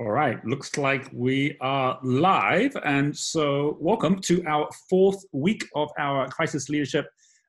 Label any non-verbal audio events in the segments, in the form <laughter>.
All right, looks like we are live. And so, welcome to our fourth week of our Crisis Leadership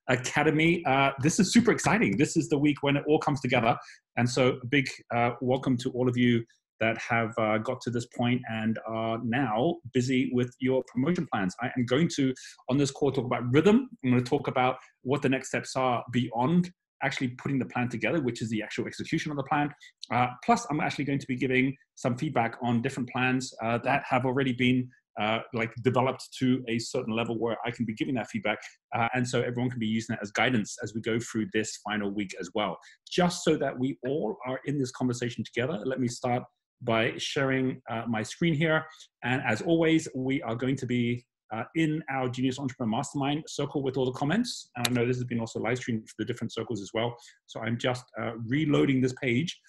Academy. Uh, this is super exciting. This is the week when it all comes together. And so, a big uh, welcome to all of you that have uh, got to this point and are now busy with your promotion plans. I am going to, on this call, talk about rhythm. I'm going to talk about what the next steps are beyond actually putting the plan together, which is the actual execution of the plan. Uh, plus, I'm actually going to be giving some feedback on different plans uh, that have already been uh, like developed to a certain level where I can be giving that feedback. Uh, and so everyone can be using that as guidance as we go through this final week as well. Just so that we all are in this conversation together, let me start by sharing uh, my screen here. And as always, we are going to be uh, in our Genius Entrepreneur Mastermind circle with all the comments. And I know this has been also live streamed for the different circles as well. So I'm just uh, reloading this page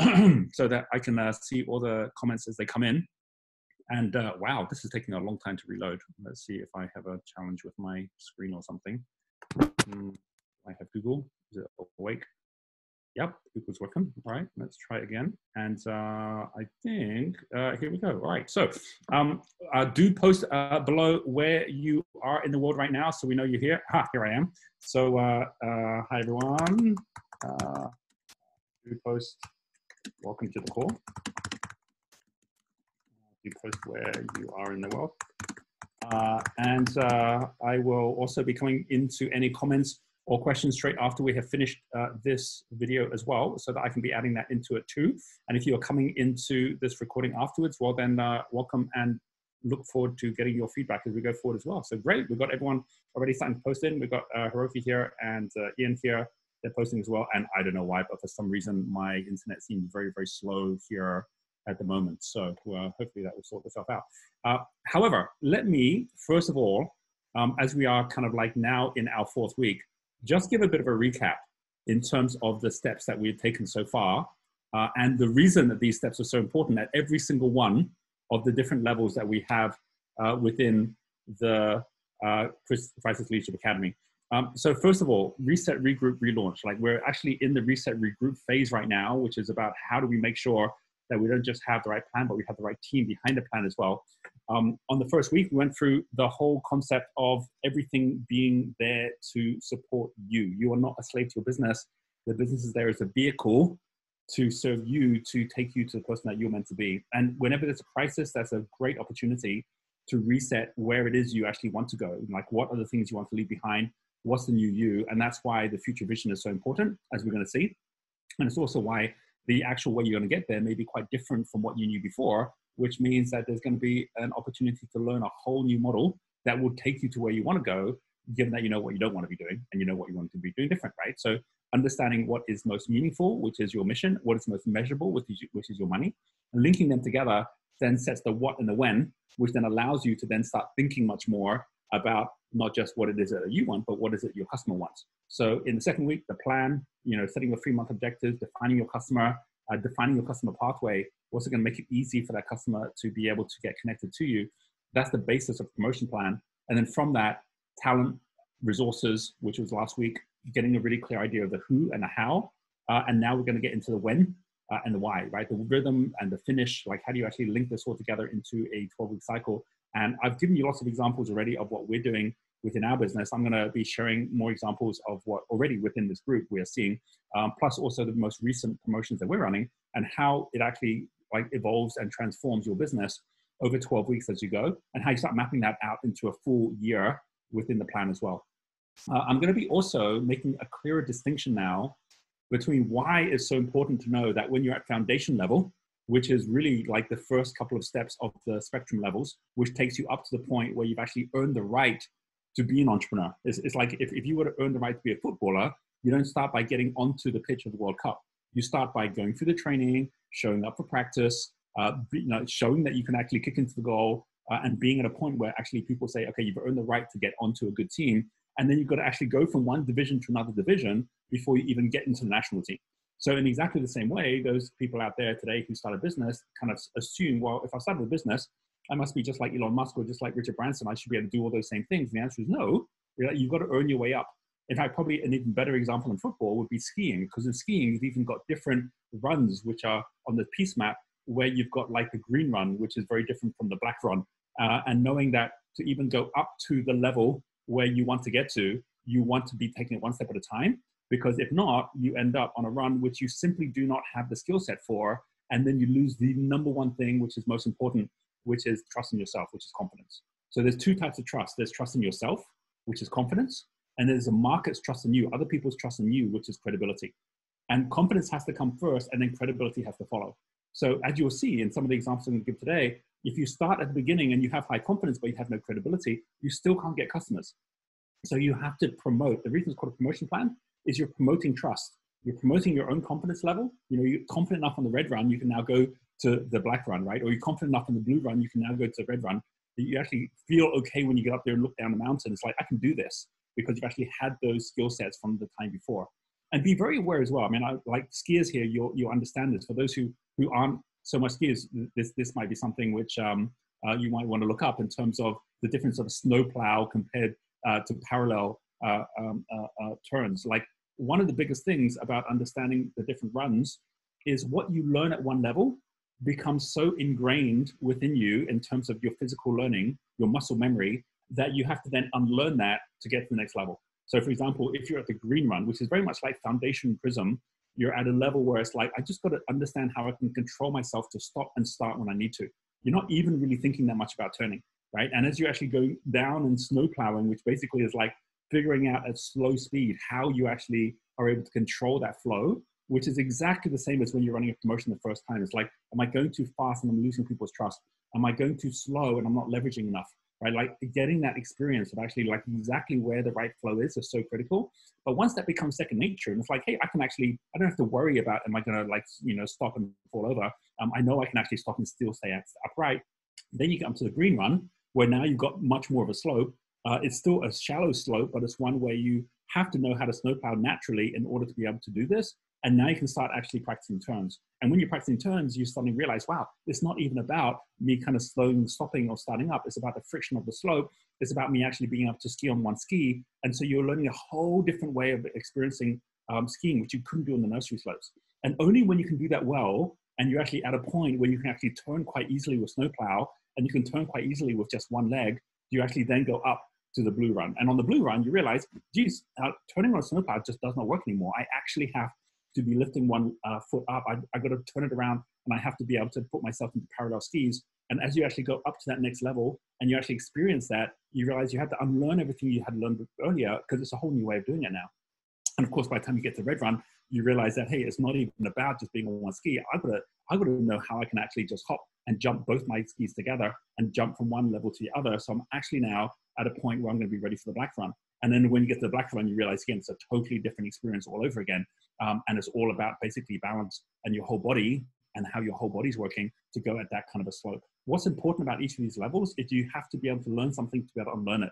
<clears throat> so that I can uh, see all the comments as they come in. And uh, wow, this is taking a long time to reload. Let's see if I have a challenge with my screen or something. Mm, I have Google. Is it awake? Yep, Google's working. All right, let's try again. And uh, I think, uh, here we go. All right, so um, uh, do post uh, below where you are in the world right now so we know you're here. Here I am. So, uh, uh, hi everyone. do post, welcome to the call. Do post where you are in the world. and I will also be coming into any comments or questions straight after we have finished uh, this video as well, so that I can be adding that into it too. And if you're coming into this recording afterwards, well then uh, welcome and look forward to getting your feedback as we go forward as well. So great, we've got everyone already starting to post in. We've got uh, Hiroki here and uh, Ian here, they're posting as well. And I don't know why, but for some reason my internet seems very, very slow here at the moment. So uh, hopefully that will sort itself out. Uh, however, let me, first of all, um, as we are kind of like now in our fourth week, just give a bit of a recap in terms of the steps that we've taken so far uh, and the reason that these steps are so important at every single one of the different levels that we have uh, within the uh, Crisis Leadership Academy. Um, so first of all, reset, regroup, relaunch. Like we're actually in the reset, regroup phase right now, which is about how do we make sure that we don't just have the right plan, but we have the right team behind the plan as well. Um, on the first week, we went through the whole concept of everything being there to support you. You are not a slave to your business. The business is there as a vehicle to serve you, to take you to the person that you're meant to be. And whenever there's a crisis, that's a great opportunity to reset where it is you actually want to go. Like, what are the things you want to leave behind? What's the new you? And that's why the future vision is so important, as we're going to see. And it's also why the actual way you're going to get there may be quite different from what you knew before, which means that there's going to be an opportunity to learn a whole new model that will take you to where you want to go, given that you know what you don't want to be doing and you know what you want to be doing different, right? So understanding what is most meaningful, which is your mission, what is most measurable, which is, which is your money, and linking them together then sets the what and the when, which then allows you to then start thinking much more about not just what it is that you want, but what is it your customer wants. So in the second week, the plan, you know, setting the three month objectives, defining your customer, uh, defining your customer pathway, what's going to make it easy for that customer to be able to get connected to you. That's the basis of promotion plan. And then from that, talent, resources, which was last week, getting a really clear idea of the who and the how. Uh, and now we're going to get into the when uh, and the why, right? The rhythm and the finish, like how do you actually link this all together into a 12 week cycle? And I've given you lots of examples already of what we're doing within our business. I'm going to be sharing more examples of what already within this group we are seeing, um, plus also the most recent promotions that we're running and how it actually like evolves and transforms your business over 12 weeks as you go, and how you start mapping that out into a full year within the plan as well. Uh, I'm going to be also making a clearer distinction now between why it's so important to know that when you're at foundation level, which is really like the first couple of steps of the spectrum levels, which takes you up to the point where you've actually earned the right to be an entrepreneur. It's, it's like if, if you were to earn the right to be a footballer, you don't start by getting onto the pitch of the World Cup. You start by going through the training, showing up for practice, uh, you know, showing that you can actually kick into the goal, uh, and being at a point where actually people say, okay, you've earned the right to get onto a good team, and then you've got to actually go from one division to another division before you even get into the national team. So in exactly the same way, those people out there today who start a business kind of assume, well, if I started a business, I must be just like Elon Musk or just like Richard Branson. I should be able to do all those same things. And the answer is no. You've got to earn your way up. In fact, probably an even better example in football would be skiing, because in skiing, you've even got different runs which are on the piste map where you've got like the green run, which is very different from the black run. Uh, and knowing that to even go up to the level where you want to get to, you want to be taking it one step at a time. Because if not, you end up on a run which you simply do not have the skill set for. And then you lose the number one thing, which is most important, which is trust in yourself, which is confidence. So there's two types of trust. There's trust in yourself, which is confidence. And there's a market's trust in you, other people's trust in you, which is credibility. And confidence has to come first, and then credibility has to follow. So as you'll see in some of the examples I'm going to give today, if you start at the beginning and you have high confidence but you have no credibility, you still can't get customers. So you have to promote. The reason it's called a promotion plan is you're promoting trust. You're promoting your own confidence level. You know, you're confident enough on the red run, you can now go to the black run, right? Or you're confident enough on the blue run, you can now go to the red run. You actually feel okay when you get up there and look down the mountain. It's like I can do this because you've actually had those skill sets from the time before. And be very aware as well. I mean, I, like skiers here, you'll, you'll understand this. For those who, who aren't so much skiers, this, this might be something which um, uh, you might want to look up in terms of the difference of a snowplow compared uh, to parallel uh, um, uh, uh, turns. Like one of the biggest things about understanding the different runs is what you learn at one level becomes so ingrained within you in terms of your physical learning, your muscle memory, that you have to then unlearn that to get to the next level. So, for example, if you're at the green run, which is very much like foundation prism, you're at a level where it's like, I just got to understand how I can control myself to stop and start when I need to. You're not even really thinking that much about turning, right? And as you actually go down and snow plowing, which basically is like figuring out at slow speed how you actually are able to control that flow, which is exactly the same as when you're running a promotion the first time. It's like, am I going too fast and I'm losing people's trust? Am I going too slow and I'm not leveraging enough? right? Like getting that experience of actually like exactly where the right flow is is so critical. But once that becomes second nature, and it's like, hey, I can actually, I don't have to worry about, am I going to like, you know, stop and fall over? Um, I know I can actually stop and still stay upright. Then you come to the green run, where now you've got much more of a slope. Uh, it's still a shallow slope, but it's one where you have to know how to snowplow naturally in order to be able to do this. And now you can start actually practicing turns. And when you're practicing turns, you suddenly realize, wow, it's not even about me kind of slowing, stopping, or starting up. It's about the friction of the slope. It's about me actually being able to ski on one ski. And so you're learning a whole different way of experiencing um, skiing, which you couldn't do on the nursery slopes. And only when you can do that well, and you're actually at a point where you can actually turn quite easily with snowplow, and you can turn quite easily with just one leg, you actually then go up to the blue run. And on the blue run, you realize, geez, uh, turning on a snowplow just does not work anymore. I actually have to be lifting one uh, foot up. I, I got to turn it around and I have to be able to put myself into parallel skis. And as you actually go up to that next level and you actually experience that, you realize you have to unlearn everything you had learned earlier because it's a whole new way of doing it now. And of course, by the time you get to red run, you realize that hey, it's not even about just being on one ski. I gotta, I gotta know how I can actually just hop and jump both my skis together and jump from one level to the other. So I'm actually now at a point where I'm going to be ready for the black run. And then when you get to the black run, you realize again, it's a totally different experience all over again. Um, and it's all about basically balance and your whole body and how your whole body's working to go at that kind of a slope. What's important about each of these levels is you have to be able to learn something to be able to unlearn it.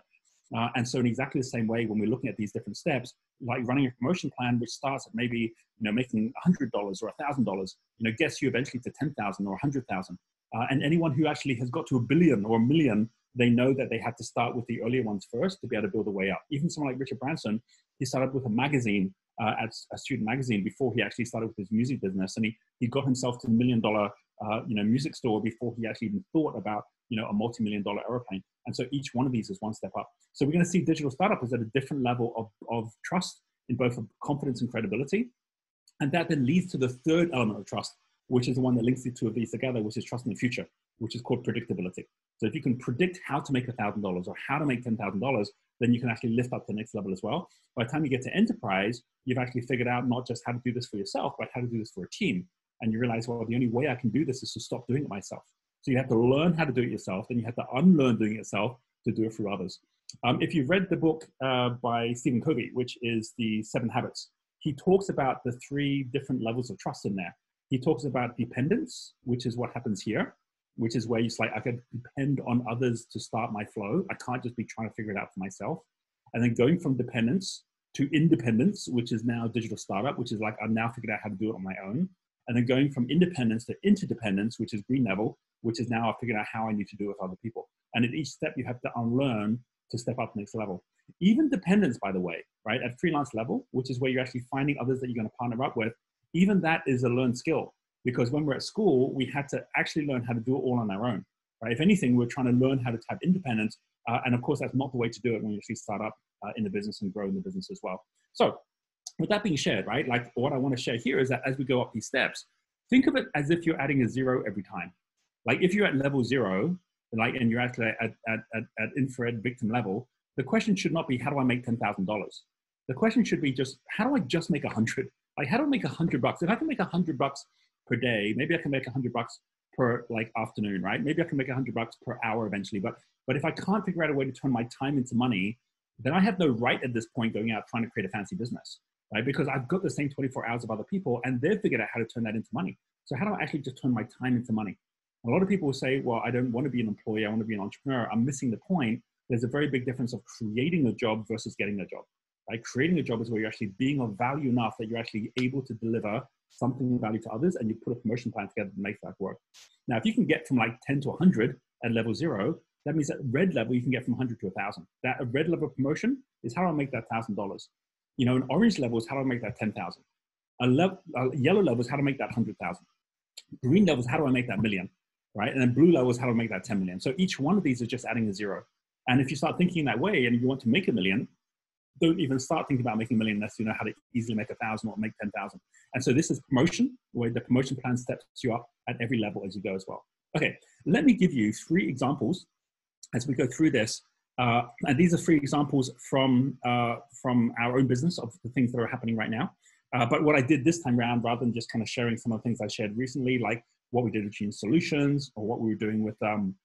Uh, and so in exactly the same way, when we're looking at these different steps, like running a promotion plan, which starts at maybe, you know, making $100 or $1,000, you know, gets you eventually to 10,000 or 100,000. Uh, and anyone who actually has got to a billion or a million they know that they had to start with the earlier ones first to be able to build a way up. Even someone like Richard Branson, he started with a magazine, uh, at a student magazine, before he actually started with his music business, and he he got himself to the million dollar uh, you know music store before he actually even thought about you know a multi-million dollar airplane. And so each one of these is one step up. So we're going to see digital startup at a different level of of trust in both confidence and credibility, and that then leads to the third element of trust, which is the one that links the two of these together, which is trust in the future, which is called predictability. So if you can predict how to make $1,000 or how to make $10,000, then you can actually lift up to the next level as well. By the time you get to enterprise, you've actually figured out not just how to do this for yourself, but how to do this for a team. And you realize, well, the only way I can do this is to stop doing it myself. So you have to learn how to do it yourself, then you have to unlearn doing it yourself to do it through others. Um, if you've read the book uh, by Stephen Covey, which is The Seven Habits, he talks about the three different levels of trust in there. He talks about dependence, which is what happens here which is where it's like I can depend on others to start my flow. I can't just be trying to figure it out for myself. And then going from dependence to independence, which is now digital startup, which is like I've now figured out how to do it on my own. And then going from independence to interdependence, which is green level, which is now I've figured out how I need to do it with other people. And at each step, you have to unlearn to step up next level. Even dependence, by the way, right, at freelance level, which is where you're actually finding others that you're going to partner up with, even that is a learned skill because when we're at school, we had to actually learn how to do it all on our own. Right? If anything, we're trying to learn how to have independence. Uh, and of course, that's not the way to do it when you actually start up uh, in the business and grow in the business as well. So with that being shared, right, like what I want to share here is that as we go up these steps, think of it as if you're adding a zero every time. Like if you're at level zero, like, and you're actually at, at, at, at infrared victim level, the question should not be, how do I make $10,000? The question should be just, how do I just make a hundred? Like, how do I make a hundred bucks? If I can make a hundred bucks per day, maybe I can make a hundred bucks per like afternoon, right? Maybe I can make a hundred bucks per hour eventually. But but if I can't figure out a way to turn my time into money, then I have no right at this point going out trying to create a fancy business, right? Because I've got the same 24 hours of other people and they've figured out how to turn that into money. So how do I actually just turn my time into money? A lot of people will say, well, I don't want to be an employee. I want to be an entrepreneur. I'm missing the point. There's a very big difference of creating a job versus getting a job. Right? Creating a job is where you're actually being of value enough that you're actually able to deliver something value to others and you put a promotion plan together to make that work. Now, if you can get from like 10 to 100 at level zero, that means at red level, you can get from 100 to 1,000. That a red level promotion is how I make that $1,000. You know, an orange level is how I make that 10,000. A, le- a yellow level is how to make that 100,000. Green level is how do I make that million, right? And then blue level is how to make that 10 million. So each one of these is just adding a zero. And if you start thinking that way and you want to make a million, don't even start thinking about making a million unless you know how to easily make a thousand or make 10,000. And so this is promotion, where the promotion plan steps you up at every level as you go as well. Okay, let me give you three examples as we go through this. Uh, and these are three examples from, uh, from our own business of the things that are happening right now. Uh, but what I did this time around, rather than just kind of sharing some of the things I shared recently, like what we did with Genius Solutions or what we were doing with um,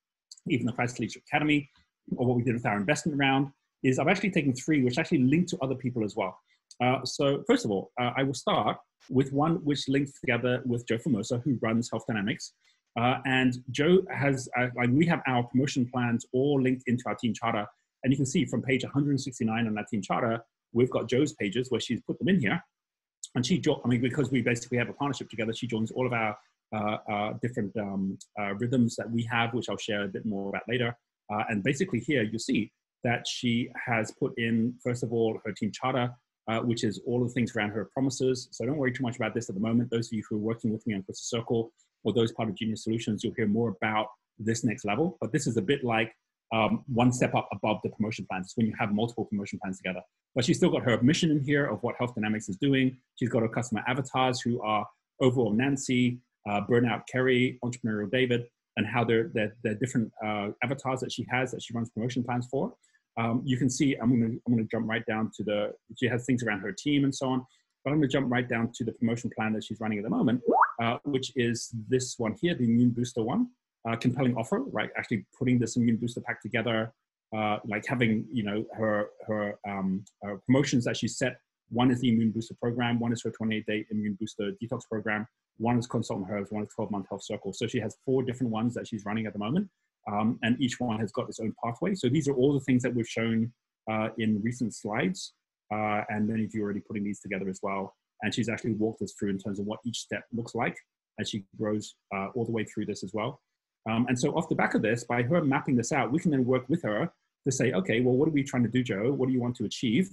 even the Crisis Leadership Academy or what we did with our investment round, is I've actually taken three which actually link to other people as well. Uh, so first of all, uh, I will start with one which links together with Joe Formosa, who runs Health Dynamics. Uh, and Joe has, uh, like we have our promotion plans all linked into our team charter. And you can see from page 169 on that team charter, we've got Joe's pages where she's put them in here. And she, I mean, because we basically have a partnership together, she joins all of our uh, uh, different um, rhythms that we have, which I'll share a bit more about later. and basically here you see that she has put in, first of all, her team charter, uh, which is all the things around her promises. So don't worry too much about this at the moment. Those of you who are working with me on Crystal Circle or those part of Genius Solutions, you'll hear more about this next level. But this is a bit like um, one step up above the promotion plans. When you have multiple promotion plans together. But she's still got her mission in here of what Health Dynamics is doing. She's got her customer avatars who are overall Nancy, uh, Burnout Kerry, Entrepreneurial David, and how they're, they're, they're different uh, avatars that she has that she runs promotion plans for um, you can see I'm gonna, I'm gonna jump right down to the, she has things around her team and so on, but I'm gonna jump right down to the promotion plan that she's running at the moment, uh, which is this one here, the immune booster one, uh, compelling offer, right? Actually putting this immune booster pack together, uh, like having, you know, her, her um, promotions that she set. One is the immune booster program, one is her 28 day immune booster detox program, one is consultant herbs, one is 12 month health circle. So she has four different ones that she's running at the moment. Um, and each one has got its own pathway. So these are all the things that we've shown uh, in recent slides. Uh, and many of you are already putting these together as well. And she's actually walked us through in terms of what each step looks like as she grows uh, all the way through this as well. Um, and so off the back of this, by her mapping this out, we can then work with her to say, okay, well, what are we trying to do, Joe? What do you want to achieve?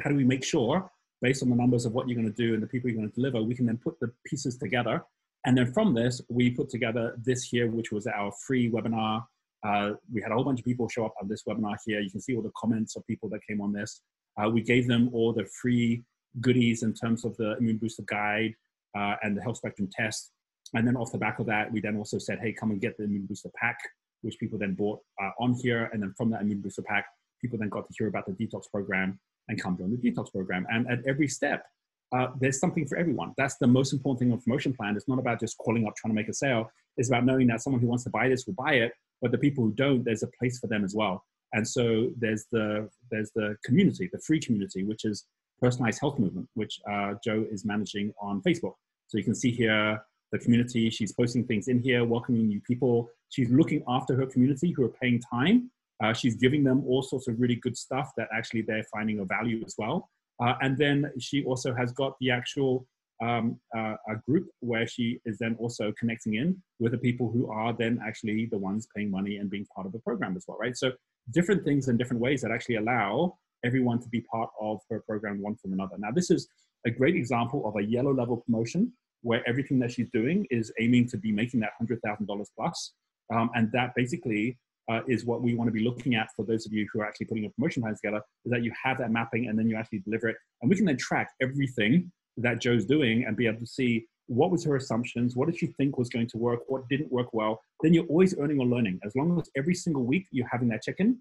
How do we make sure, based on the numbers of what you're going to do and the people you're going to deliver, we can then put the pieces together and then from this, we put together this here, which was our free webinar. Uh, we had a whole bunch of people show up on this webinar here. You can see all the comments of people that came on this. Uh, we gave them all the free goodies in terms of the immune booster guide uh, and the health spectrum test. And then off the back of that, we then also said, hey, come and get the immune booster pack, which people then bought uh, on here. And then from that immune booster pack, people then got to hear about the detox program and come join the detox program. And at every step, uh, there's something for everyone. That's the most important thing of promotion plan. It's not about just calling up trying to make a sale. It's about knowing that someone who wants to buy this will buy it, but the people who don't, there's a place for them as well. And so there's the there's the community, the free community, which is personalized health movement, which uh, Joe is managing on Facebook. So you can see here the community. She's posting things in here, welcoming new people. She's looking after her community who are paying time. Uh, she's giving them all sorts of really good stuff that actually they're finding a value as well. Uh, and then she also has got the actual um, uh, a group where she is then also connecting in with the people who are then actually the ones paying money and being part of the program as well, right? So different things in different ways that actually allow everyone to be part of her program one from another. Now, this is a great example of a yellow level promotion where everything that she's doing is aiming to be making that $100,000 plus. Um, and that basically uh, is what we want to be looking at for those of you who are actually putting a promotion plan together, is that you have that mapping and then you actually deliver it. And we can then track everything that Joe's doing and be able to see what was her assumptions, what did she think was going to work, what didn't work well. Then you're always earning or learning. As long as every single week you're having that check-in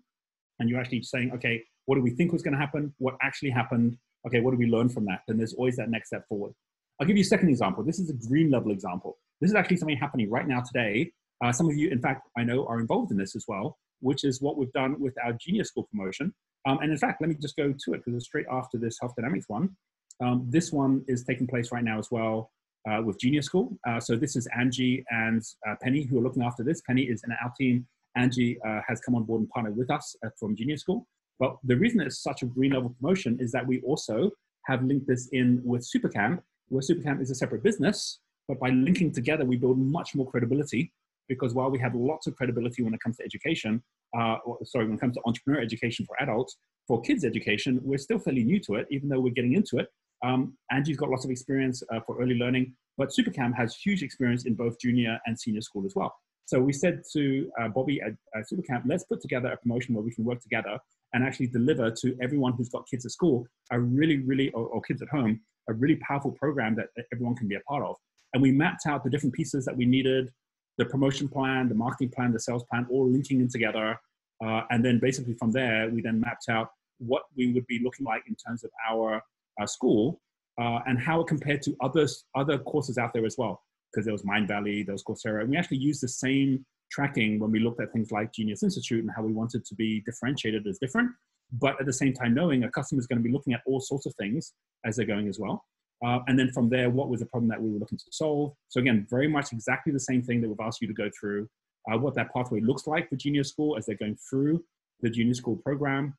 and you're actually saying, okay, what do we think was going to happen? What actually happened? Okay, what do we learn from that? Then there's always that next step forward. I'll give you a second example. This is a green level example. This is actually something happening right now today. Uh, some of you, in fact, I know are involved in this as well, which is what we've done with our junior school promotion. Um, and in fact, let me just go to it because it's straight after this health dynamics one. Um, this one is taking place right now as well uh, with junior school. Uh, so this is Angie and uh, Penny who are looking after this. Penny is in our team. Angie uh, has come on board and partnered with us uh, from junior school. But the reason it's such a green level promotion is that we also have linked this in with Supercamp where Supercamp is a separate business, but by linking together, we build much more credibility because while we have lots of credibility when it comes to education, uh, or, sorry, when it comes to entrepreneur education for adults, for kids education, we're still fairly new to it, even though we're getting into it. Um, Angie's got lots of experience uh, for early learning, but Supercamp has huge experience in both junior and senior school as well. So we said to uh, Bobby at, at Supercamp, let's put together a promotion where we can work together and actually deliver to everyone who's got kids at school a really, really, or, or kids at home, a really powerful program that everyone can be a part of. And we mapped out the different pieces that we needed, the promotion plan, the marketing plan, the sales plan, all linking in together. Uh, and then basically from there, we then mapped out what we would be looking like in terms of our uh, school uh, and how it compared to others, other courses out there as well. Because there was Mindvalley, there was Coursera, and we actually used the same tracking when we looked at things like Genius Institute and how we wanted to be differentiated as different but at the same time knowing a customer is going to be looking at all sorts of things as they're going as well. Uh, and then from there, what was the problem that we were looking to solve? So again, very much exactly the same thing that we've asked you to go through, uh, what that pathway looks like for junior school as they're going through the junior school program,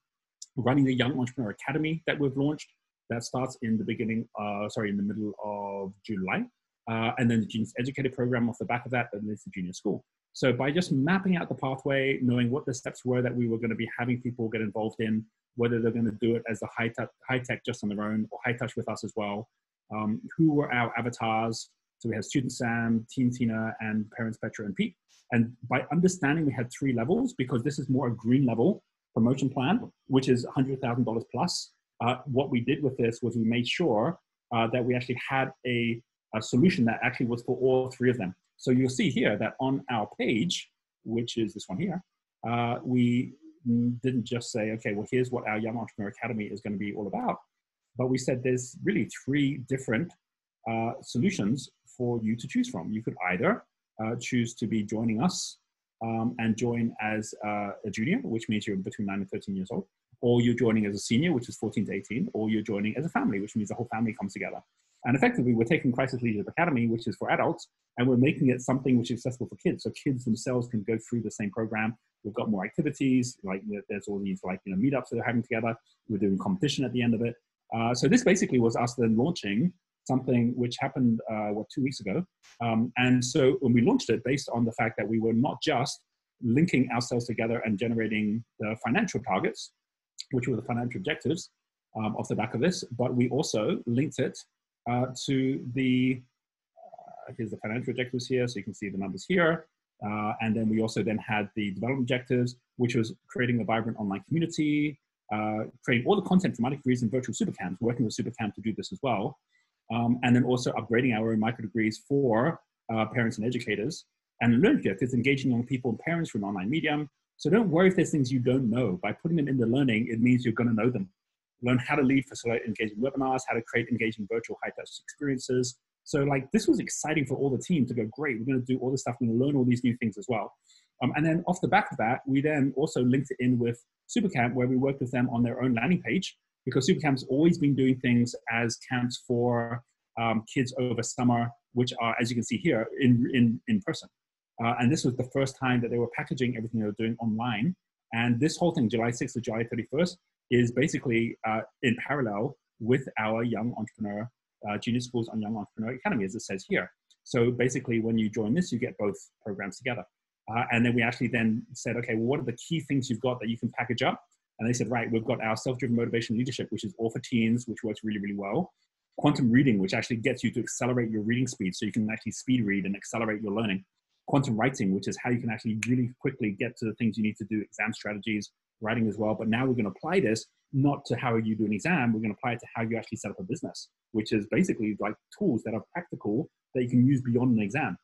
running the Young Entrepreneur Academy that we've launched. That starts in the beginning, uh, sorry, in the middle of July. Uh, and then the Genius Educator program off the back of that, and there's the junior school. So by just mapping out the pathway, knowing what the steps were that we were going to be having people get involved in, whether they're going to do it as a high, tech, high tech just on their own or high touch with us as well, um, who were our avatars. So we had student Sam, teen Tina, and parents Petra and Pete. And by understanding we had three levels, because this is more a green level promotion plan, which is $100,000 plus, uh, what we did with this was we made sure uh, that we actually had a, a solution that actually was for all three of them. So you'll see here that on our page, which is this one here, uh, we didn't just say, okay, well, here's what our Young Entrepreneur Academy is going to be all about. But we said there's really three different uh, solutions for you to choose from. You could either uh, choose to be joining us um, and join as uh, a junior, which means you're between 9 and 13 years old, or you're joining as a senior, which is 14 to 18, or you're joining as a family, which means the whole family comes together. And effectively, we're taking Crisis Leadership Academy, which is for adults, and we're making it something which is accessible for kids. So kids themselves can go through the same program. We've got more activities, like there's all these like you know meetups that are having together. We're doing competition at the end of it. Uh, so this basically was us then launching something which happened uh, what two weeks ago. Um, and so when we launched it, based on the fact that we were not just linking ourselves together and generating the financial targets, which were the financial objectives um, off the back of this, but we also linked it uh, to the, uh, here's the financial objectives here, so you can see the numbers here. Uh, and then we also then had the development objectives, which was creating a vibrant online community, uh, creating all the content for micro degrees and virtual supercamps, working with supercamp to do this as well. Um, and then also upgrading our own micro degrees for uh, parents and educators. And LearnGift is engaging young people and parents through an online medium. So don't worry if there's things you don't know. By putting them in the learning, it means you're going to know them learn how to lead, facilitate engaging webinars, how to create engaging virtual high-touch experiences. So like this was exciting for all the team to go, great, we're going to do all this stuff, we're going to learn all these new things as well. Um, and then off the back of that, we then also linked it in with Supercamp, where we worked with them on their own landing page, because Supercamp's always been doing things as camps for um, kids over summer, which are, as you can see here, in, in, in person. Uh, and this was the first time that they were packaging everything they were doing online. And this whole thing, July 6th to July 31st, is basically uh, in parallel with our Young Entrepreneur, uh, Junior Schools on Young Entrepreneur Academy, as it says here. So basically, when you join this, you get both programs together. Uh, and then we actually then said, okay, well, what are the key things you've got that you can package up? And they said, right, we've got our self-driven motivation leadership, which is all for teens, which works really, really well. quantum reading, which actually gets you to accelerate your reading speed so you can actually speed read and accelerate your learning. Quantum writing, which is how you can actually really quickly get to the things you need to do, exam strategies, writing as well. But now we're going to apply this not to how you do an exam, we're going to apply it to how you actually set up a business, which is basically like tools that are practical that you can use beyond an exam.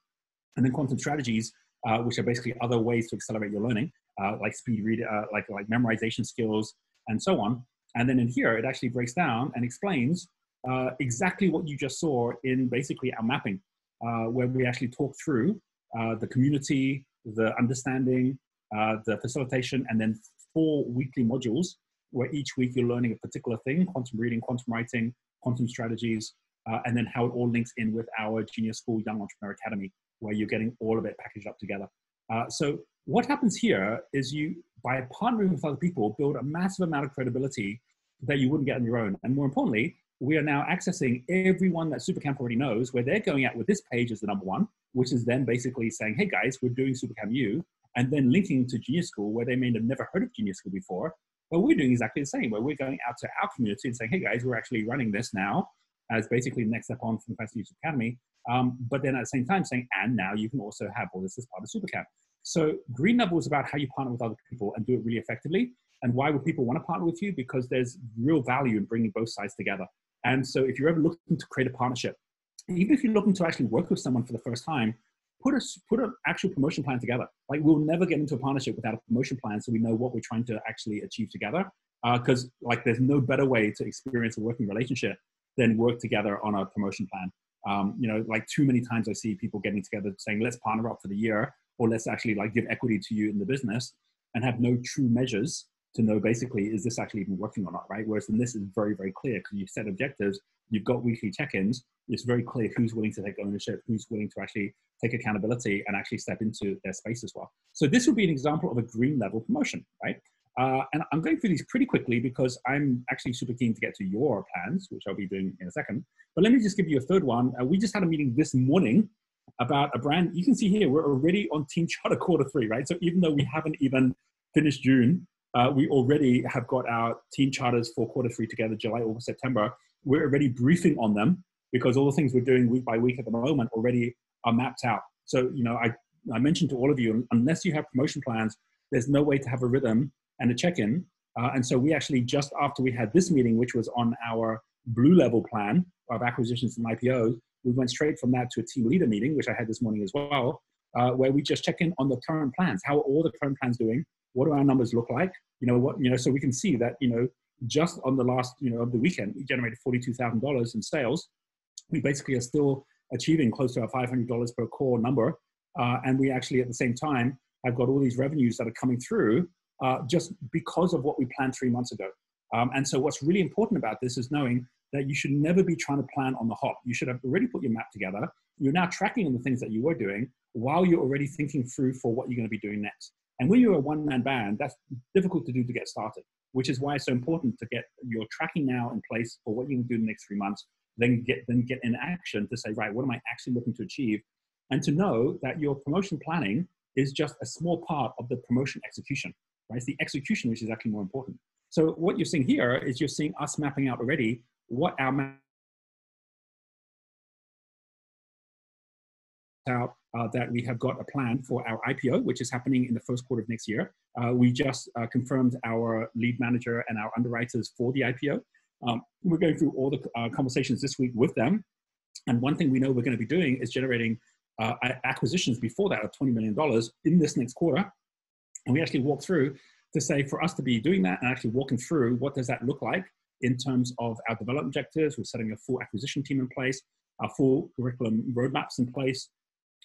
And then quantum strategies, uh, which are basically other ways to accelerate your learning, uh, like speed read, uh, like like memorization skills, and so on. And then in here, it actually breaks down and explains uh, exactly what you just saw in basically our mapping, uh, where we actually talk through uh, the community, the understanding, the facilitation, and then four weekly modules where each week you're learning a particular thing quantum reading, quantum writing, quantum strategies, and then how it all links in with our Genius School Young Entrepreneur Academy, where you're getting all of it packaged up together. Uh, so, what happens here is you, by partnering with other people, build a massive amount of credibility that you wouldn't get on your own. And more importantly, we are now accessing everyone that Supercamp already knows, where they're going out with this page as the number one, which is then basically saying, hey guys, we're doing Supercamp U, and then linking to Genius School, where they may have never heard of Genius School before, but we're doing exactly the same, where we're going out to our community and saying, hey guys, we're actually running this now as basically the next step on from the Fast Youth Academy. Um, but then at the same time saying, and now you can also have all this as part of Supercamp. So Green Level is about how you partner with other people and do it really effectively. And why would people want to partner with you? Because there's real value in bringing both sides together. And so if you're ever looking to create a partnership, even if you're looking to actually work with someone for the first time, put a put an actual promotion plan together. Like we'll never get into a partnership without a promotion plan, so we know what we're trying to actually achieve together. Because uh, like there's no better way to experience a working relationship than work together on a promotion plan. Um, you know, like too many times I see people getting together saying, let's partner up for the year, or let's actually like give equity to you in the business, and have no true measures to know basically is this actually even working or not, right? Whereas in this is very very clear because you set objectives, you've got weekly check-ins. It's very clear who's willing to take ownership, who's willing to actually take accountability and actually step into their space as well. So this would be an example of a green level promotion, right? Uh, and I'm going through these pretty quickly because I'm actually super keen to get to your plans, which I'll be doing in a second. But let me just give you a third one. Uh, we just had a meeting this morning about a brand. You can see here, we're already on Team Charter quarter three, right? So even though we haven't even finished June, uh, we already have got our team charters for quarter three together, July, August, September. We're already briefing on them because all the things we're doing week by week at the moment already are mapped out. So, you know, I, I mentioned to all of you, unless you have promotion plans, there's no way to have a rhythm and a check-in. Uh, and so we actually, just after we had this meeting, which was on our blue level plan of acquisitions and IPOs, we went straight from that to a team leader meeting, which I had this morning as well, uh, where we just check in on the current plans. How are all the current plans doing? What do our numbers look like? You know, what, you know, so we can see that, you know, just on the last, you know, of the weekend, we generated $42,000 in sales. We basically are still achieving close to our $500 per core number. Uh, and we actually, at the same time, have got all these revenues that are coming through uh, just because of what we planned three months ago. Um, and so, what's really important about this is knowing that you should never be trying to plan on the hop. You should have already put your map together. You're now tracking on the things that you were doing while you're already thinking through for what you're going to be doing next. And when you're a one man band, that's difficult to do to get started, which is why it's so important to get your tracking now in place for what you can do in the next three months then get then get in action to say, right, what am I actually looking to achieve? And to know that your promotion planning is just a small part of the promotion execution, right? It's the execution which is actually more important. So what you're seeing here is you're seeing us mapping out already what our out uh, that we have got a plan for our IPO, which is happening in the first quarter of next year. Uh, we just uh, confirmed our lead manager and our underwriters for the IPO. Um, we're going through all the uh, conversations this week with them. And one thing we know we're going to be doing is generating uh, acquisitions before that of $20 million in this next quarter. And we actually walk through to say for us to be doing that and actually walking through what does that look like in terms of our development objectives. We're setting a full acquisition team in place, our full curriculum roadmaps in place,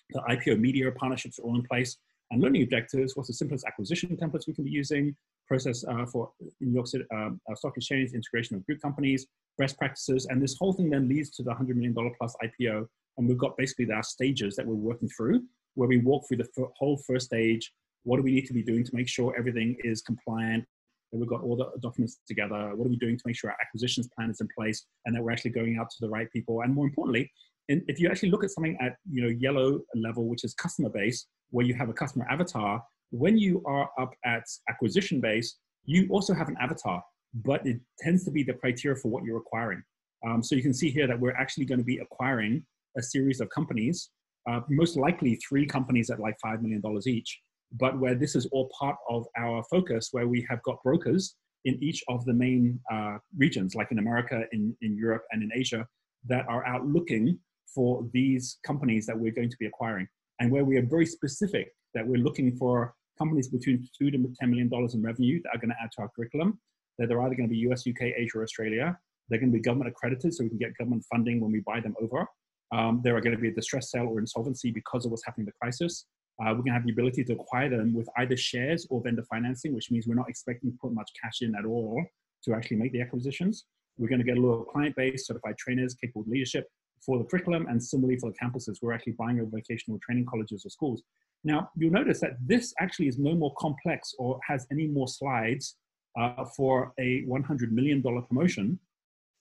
the IPO media partnerships are all in place, and learning objectives. What's the simplest acquisition templates we can be using? process uh, for New York City um, uh, Stock Exchange, integration of group companies, best practices, and this whole thing then leads to the $100 million plus IPO. And we've got basically our stages that we're working through, where we walk through the whole first stage. What do we need to be doing to make sure everything is compliant? That we've got all the documents together. What are we doing to make sure our acquisitions plan is in place and that we're actually going out to the right people? And more importantly, and if you actually look at something at you know yellow level, which is customer base, where you have a customer avatar, when you are up at acquisition base, you also have an avatar, but it tends to be the criteria for what you're acquiring. Um, so you can see here that we're actually going to be acquiring a series of companies, uh, most likely three companies at like $5 million each, but where this is all part of our focus, where we have got brokers in each of the main uh, regions, like in America, in, in Europe, and in Asia, that are out looking for these companies that we're going to be acquiring. And where we are very specific that we're looking for companies between two to $10 million in revenue that are going to add to our curriculum, that they're either going to be US, UK, Asia, or Australia. They're going to be government accredited, so we can get government funding when we buy them over. Um, there are going to be a distress sale or insolvency because of what's happening in the crisis. Uh, we're going to have the ability to acquire them with either shares or vendor financing, which means we're not expecting to put much cash in at all to actually make the acquisitions. We're going to get a little client base, certified trainers, capable leadership for the curriculum, and similarly for the campuses. We're actually buying over vocational training colleges or schools. Now, you'll notice that this actually is no more complex or has any more slides uh, for a $100 million promotion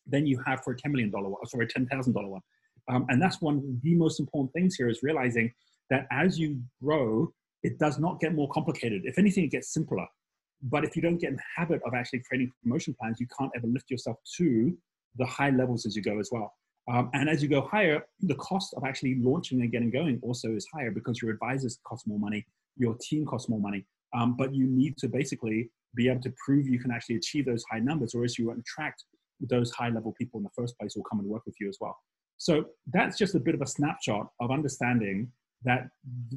than you have for a $10 million one, sorry, $10,000 one. Um, and that's one of the most important things here is realizing that as you grow, it does not get more complicated. If anything, it gets simpler. But if you don't get in the habit of actually creating promotion plans, you can't ever lift yourself to the high levels as you go as well. Um, and as you go higher, the cost of actually launching and getting going also is higher because your advisors cost more money, your team costs more money. Um, but you need to basically be able to prove you can actually achieve those high numbers, or else you won't attract those high level people in the first place who will come and work with you as well. So that's just a bit of a snapshot of understanding that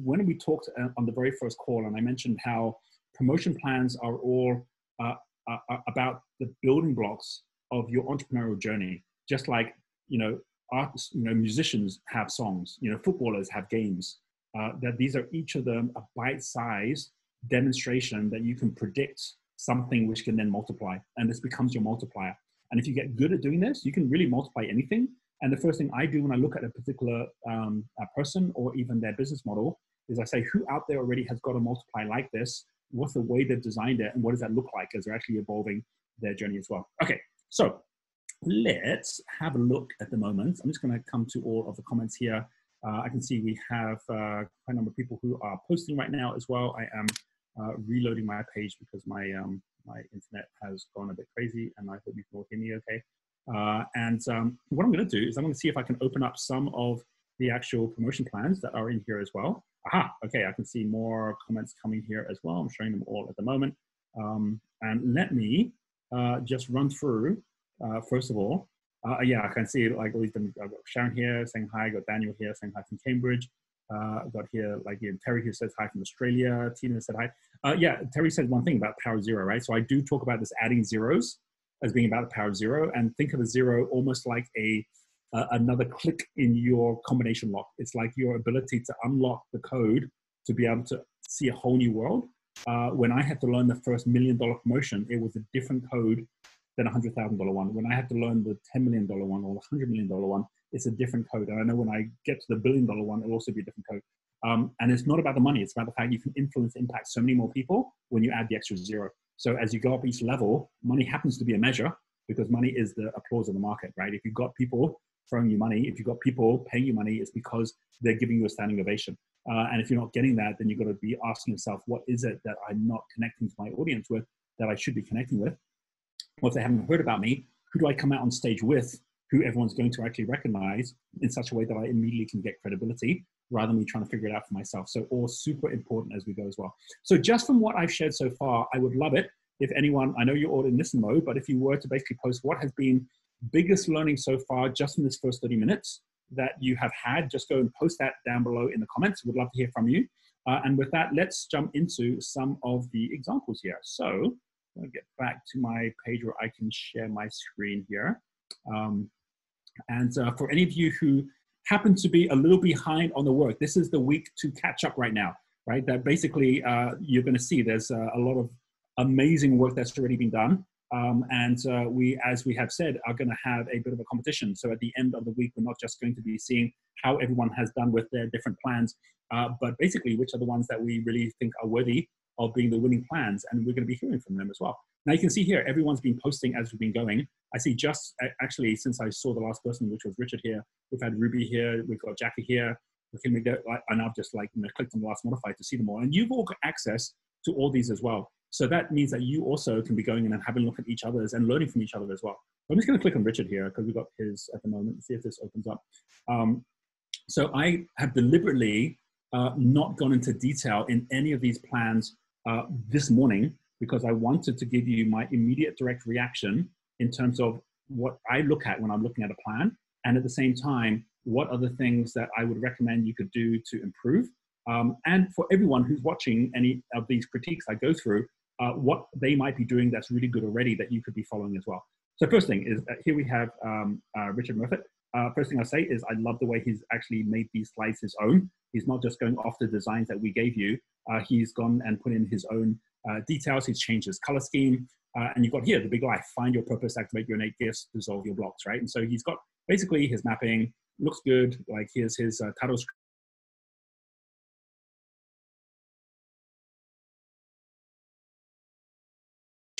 when we talked uh, on the very first call, and I mentioned how promotion plans are all uh, uh, uh, about the building blocks of your entrepreneurial journey, just like you know artists, you know musicians have songs, you know footballers have games. Uh, that these are each of them a bite-sized demonstration that you can predict something which can then multiply, and this becomes your multiplier. And if you get good at doing this, you can really multiply anything. And the first thing I do when I look at a particular um, person or even their business model is I say, who out there already has got a multiply like this? What's the way they've designed it? And what does that look like as they're actually evolving their journey as well? Okay, so let's have a look at the moment. I'm just going to come to all of the comments here. Uh, I can see we have uh, quite a number of people who are posting right now as well. I am uh, reloading my page because my um, my internet has gone a bit crazy, and I hope you can all hear me okay. Uh, and um, what I'm going to do is I'm going to see if I can open up some of the actual promotion plans that are in here as well. Aha, okay, I can see more comments coming here as well. I'm showing them all at the moment. Um, and let me uh, just run through, uh, first of all, uh, yeah, I can see like all these, I've got Sharon here saying hi, I got Daniel here saying hi from Cambridge. Uh, I've got here like you Terry who says hi from Australia. Tina said hi. Uh, yeah, Terry said one thing about power zero, right? So I do talk about this adding zeros as being about the power of zero and think of a zero almost like a uh, another click in your combination lock. It's like your ability to unlock the code to be able to see a whole new world. Uh, when I had to learn the first million dollar promotion, it was a different code than a hundred thousand dollar one. When I had to learn the ten million dollar one or the hundred million dollar one, it's a different code. And I know when I get to the billion dollar one, it'll also be a different code. Um, and it's not about the money; it's about the fact you can influence, impact so many more people when you add the extra zero. So as you go up each level, money happens to be a measure because money is the applause of the market, right? If you've got people throwing you money, if you've got people paying you money, it's because they're giving you a standing ovation. Uh, and if you're not getting that, then you've got to be asking yourself, what is it that I'm not connecting to my audience with that I should be connecting with? Or if they haven't heard about me, who do I come out on stage with who everyone's going to actually recognize in such a way that I immediately can get credibility rather than me trying to figure it out for myself. So all super important as we go as well. So just from what I've shared so far, I would love it if anyone, I know you're all in listen mode, but if you were to basically post what has been biggest learning so far just in this first 30 minutes that you have had, just go and post that down below in the comments. We'd love to hear from you. Uh, and with that, let's jump into some of the examples here. So I'll get back to my page where I can share my screen here. Um, and uh, for any of you who happen to be a little behind on the work, this is the week to catch up right now, right? That basically uh, you're going to see there's uh, a lot of amazing work that's already been done. Um, and uh, we, as we have said, are going to have a bit of a competition. So at the end of the week, we're not just going to be seeing how everyone has done with their different plans, uh, but basically which are the ones that we really think are worthy of being the winning plans. And we're going to be hearing from them as well. Now you can see here, everyone's been posting as we've been going. I see just actually since I saw the last person, which was Richard here, we've had Ruby here, we've got Jackie here, and I've just like you know, clicked on the last modifier to see them all. And you've all got access to all these as well. So that means that you also can be going in and having a look at each other's and learning from each other as well. I'm just going to click on Richard here because we've got his at the moment. See if this opens up. Um, so I have deliberately uh, not gone into detail in any of these plans uh, this morning because I wanted to give you my immediate direct reaction in terms of what I look at when I'm looking at a plan, and at the same time, what are the things that I would recommend you could do to improve. Um, and for everyone who's watching any of these critiques I go through, uh, what they might be doing that's really good already that you could be following as well. So first thing is uh, here we have um, uh, Richard Murfitt. Uh, first thing I'll say is I love the way he's actually made these slides his own. He's not just going off the designs that we gave you. Uh, he's gone and put in his own uh, details. He's changed his color scheme. Uh, and you've got here the big life, find your purpose, activate your innate gifts, dissolve your blocks, right? And so he's got basically his mapping looks good. Like here's his uh, title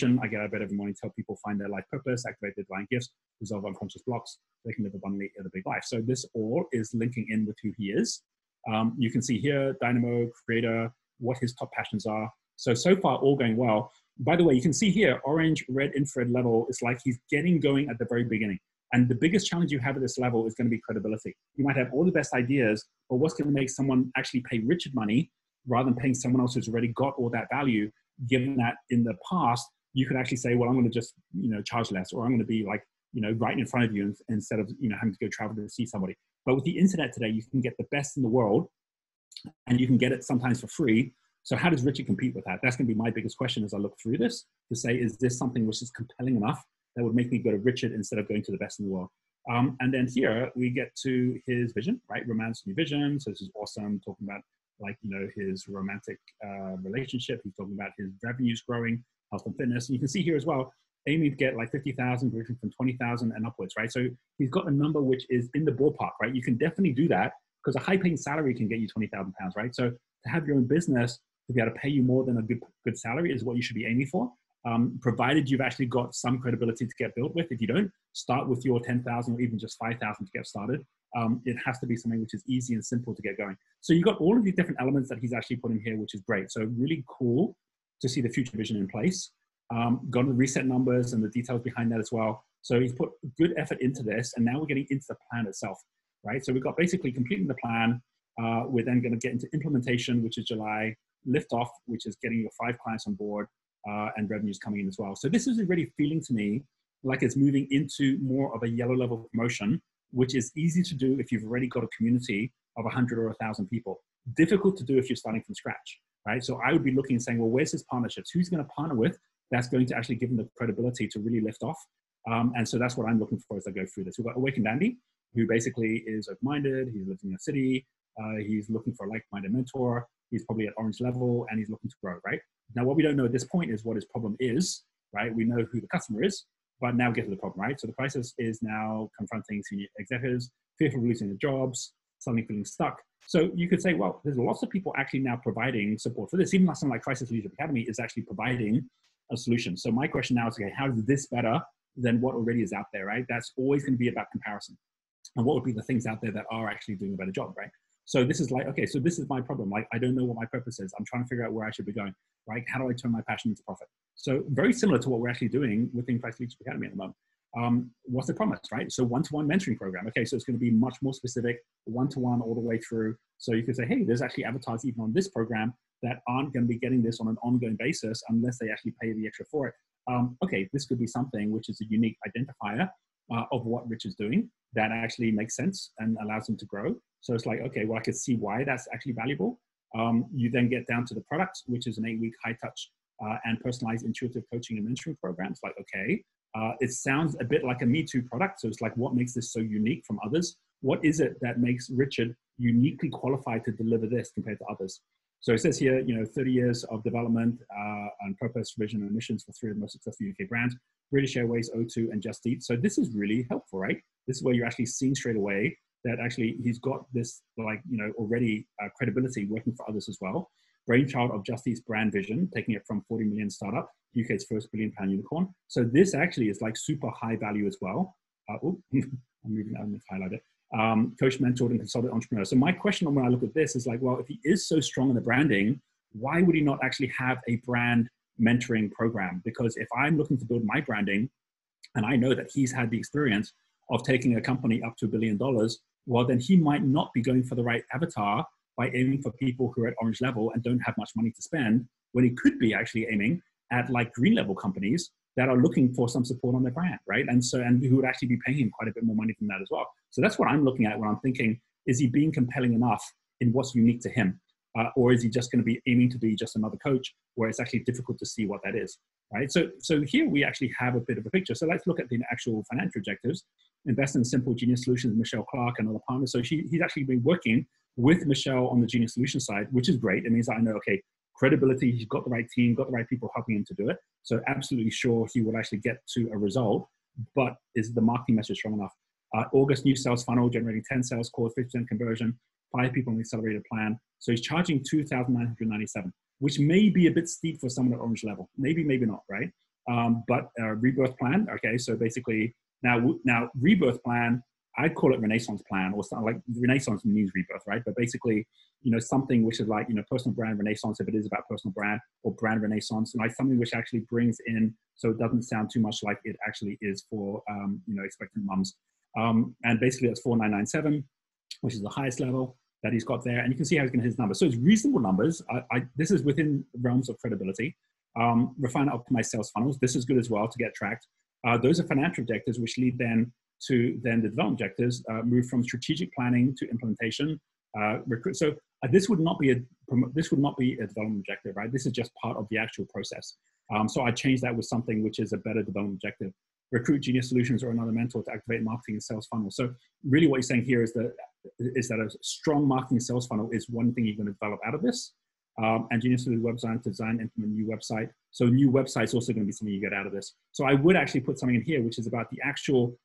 I get out of bed every morning, tell people find their life purpose, activate their divine gifts, resolve unconscious blocks, they can live abundantly in a big life. So this all is linking in with who he is. Um, you can see here, dynamo, creator, what his top passions are. So, so far all going well. By the way, you can see here, orange, red, infrared level, it's like he's getting going at the very beginning. And the biggest challenge you have at this level is going to be credibility. You might have all the best ideas, but what's going to make someone actually pay Richard money rather than paying someone else who's already got all that value, given that in the past, you could actually say, well, I'm going to just, you know, charge less, or I'm going to be like, you know, right in front of you instead of, you know, having to go travel to see somebody. But with the internet today, you can get the best in the world and you can get it sometimes for free so how does Richard compete with that? That's going to be my biggest question as I look through this to say, is this something which is compelling enough that would make me go to Richard instead of going to the best in the world? Um, and then here we get to his vision, right? Romance new vision. So this is awesome. Talking about like, you know, his romantic uh, relationship. He's talking about his revenues growing, health and fitness. And you can see here as well, aiming to get like 50,000, working from 20,000 and upwards, right? So he's got a number which is in the ballpark, right? You can definitely do that because a high paying salary can get you 20,000 pounds, right? So to have your own business to be able to pay you more than a good, good salary is what you should be aiming for. Um, provided you've actually got some credibility to get built with. If you don't, start with your 10,000 or even just 5,000 to get started. Um, it has to be something which is easy and simple to get going. So you've got all of these different elements that he's actually put in here, which is great. So really cool to see the future vision in place. Um, got the reset numbers and the details behind that as well. So he's put good effort into this, and now we're getting into the plan itself, right? So we've got basically completing the plan. Uh, we're then going to get into implementation, which is July liftoff, which is getting your five clients on board uh, and revenues coming in as well. So this is already feeling to me like it's moving into more of a yellow level promotion, which is easy to do if you've already got a community of 100 or 1,000 people. Difficult to do if you're starting from scratch, right? So I would be looking and saying, well, where's his partnerships? Who's going to partner with that's going to actually give him the credibility to really lift off? Um, and so that's what I'm looking for as I go through this. We've got Awakened Andy, who basically is open-minded. He lives in a city. Uh, he's looking for a like-minded mentor he's probably at orange level and he's looking to grow, right? Now, what we don't know at this point is what his problem is, right? We know who the customer is, but now get to the problem, right? So the crisis is now confronting senior executives, fearful of losing their jobs, suddenly feeling stuck. So you could say, well, there's lots of people actually now providing support for this. Even something like Crisis Leadership Academy is actually providing a solution. So my question now is, okay, how is this better than what already is out there, right? That's always going to be about comparison. And what would be the things out there that are actually doing a better job, right? So this is like, okay, so this is my problem. Like, I don't know what my purpose is. I'm trying to figure out where I should be going, right? How do I turn my passion into profit? So very similar to what we're actually doing within Crisis Leadership Academy at the moment. Um, what's the promise, right? So one-to-one mentoring program. Okay, so it's going to be much more specific, one-to-one all the way through. So you can say, hey, there's actually avatars even on this program that aren't going to be getting this on an ongoing basis unless they actually pay the extra for it. Um, okay, this could be something which is a unique identifier uh, of what Rich is doing that actually makes sense and allows them to grow. So it's like, okay, well, I could see why that's actually valuable. Um, you then get down to the product, which is an eight week high touch uh, and personalized intuitive coaching and mentoring program. It's like, okay, uh, it sounds a bit like a Me Too product. So it's like, what makes this so unique from others? What is it that makes Richard uniquely qualified to deliver this compared to others? So it says here, you know, 30 years of development uh, and purpose, vision, and missions for three of the most successful UK brands, British Airways, O2, and Just Eat. So this is really helpful, right? This is where you're actually seeing straight away that actually he's got this like you know already uh, credibility working for others as well. Brainchild of Just Eat's brand vision, taking it from 40 million startup, UK's first billion pound unicorn. So this actually is like super high value as well. Uh, oh, <laughs> I'm moving. I'm highlight it. Um, coach, mentored, and consulted entrepreneur. So my question when I look at this is like, well, if he is so strong in the branding, why would he not actually have a brand mentoring program because if I'm looking to build my branding and I know that he's had the experience of taking a company up to a billion dollars, well, then he might not be going for the right avatar by aiming for people who are at orange level and don't have much money to spend when he could be actually aiming at like green level companies that are looking for some support on their brand, right? And so, and who would actually be paying him quite a bit more money than that as well. So that's what I'm looking at when I'm thinking, is he being compelling enough in what's unique to him? Uh, or is he just going to be aiming to be just another coach where it's actually difficult to see what that is, right? So, so here we actually have a bit of a picture. So let's look at the actual financial objectives. Invest in simple genius solutions, Michelle Clark and other partners. So she, he's actually been working with Michelle on the genius solution side, which is great. It means I know, okay, credibility, he's got the right team, got the right people helping him to do it. So absolutely sure he will actually get to a result, but is the marketing message strong enough? Uh, August new sales funnel generating 10 sales calls, 50% conversion, five people on the accelerated plan. So he's charging 2,997, which may be a bit steep for someone at orange level. Maybe, maybe not, right? Um, but rebirth plan, okay, so basically now, now rebirth plan I'd call it Renaissance plan or something like Renaissance means rebirth, right? But basically, you know, something which is like, you know, personal brand Renaissance, if it is about personal brand or brand Renaissance, like something which actually brings in, so it doesn't sound too much like it actually is for, um, you know, expectant mums. Um, and basically that's 4997, which is the highest level that he's got there. And you can see how he's going to hit his numbers. So it's reasonable numbers. I, I, this is within realms of credibility. Um, refine optimize sales funnels. This is good as well to get tracked. Uh, those are financial objectives, which lead then to then the development objectives, uh, move from strategic planning to implementation. Uh, recruit. So uh, this would not be a this would not be a development objective, right? This is just part of the actual process. Um, so I changed that with something which is a better development objective. Recruit genius solutions or another mentor to activate marketing and sales funnel. So really, what you're saying here is that is that a strong marketing sales funnel is one thing you're going to develop out of this. Um, and Genius Solutions website to design, and implement a new website. So new website is also going to be something you get out of this. So I would actually put something in here, which is about the actual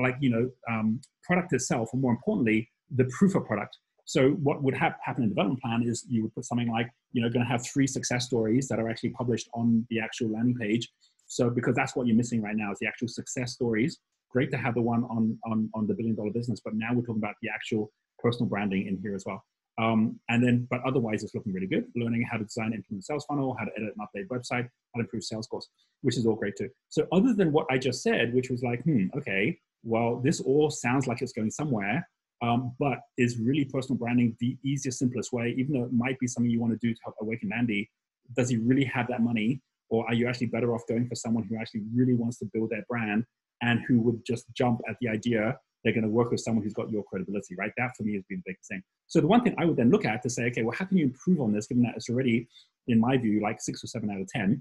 like you know um, product itself, or more importantly, the proof of product. So what would ha- happen in the development plan is you would put something like you know going to have three success stories that are actually published on the actual landing page. So because that's what you're missing right now is the actual success stories. Great to have the one on on on the billion dollar business, but now we're talking about the actual personal branding in here as well. Um, and then, but otherwise, it's looking really good. Learning how to design and implement sales funnel, how to edit and update website, how to improve sales calls, which is all great too. So, other than what I just said, which was like, hmm, okay, well, this all sounds like it's going somewhere, um, but is really personal branding the easiest, simplest way, even though it might be something you want to do to help awaken Andy? Does he really have that money? Or are you actually better off going for someone who actually really wants to build their brand and who would just jump at the idea they're going to work with someone who's got your credibility, right? That for me has been the biggest thing. So the one thing I would then look at to say, okay, well, how can you improve on this, given that it's already, in my view, like six or seven out of 10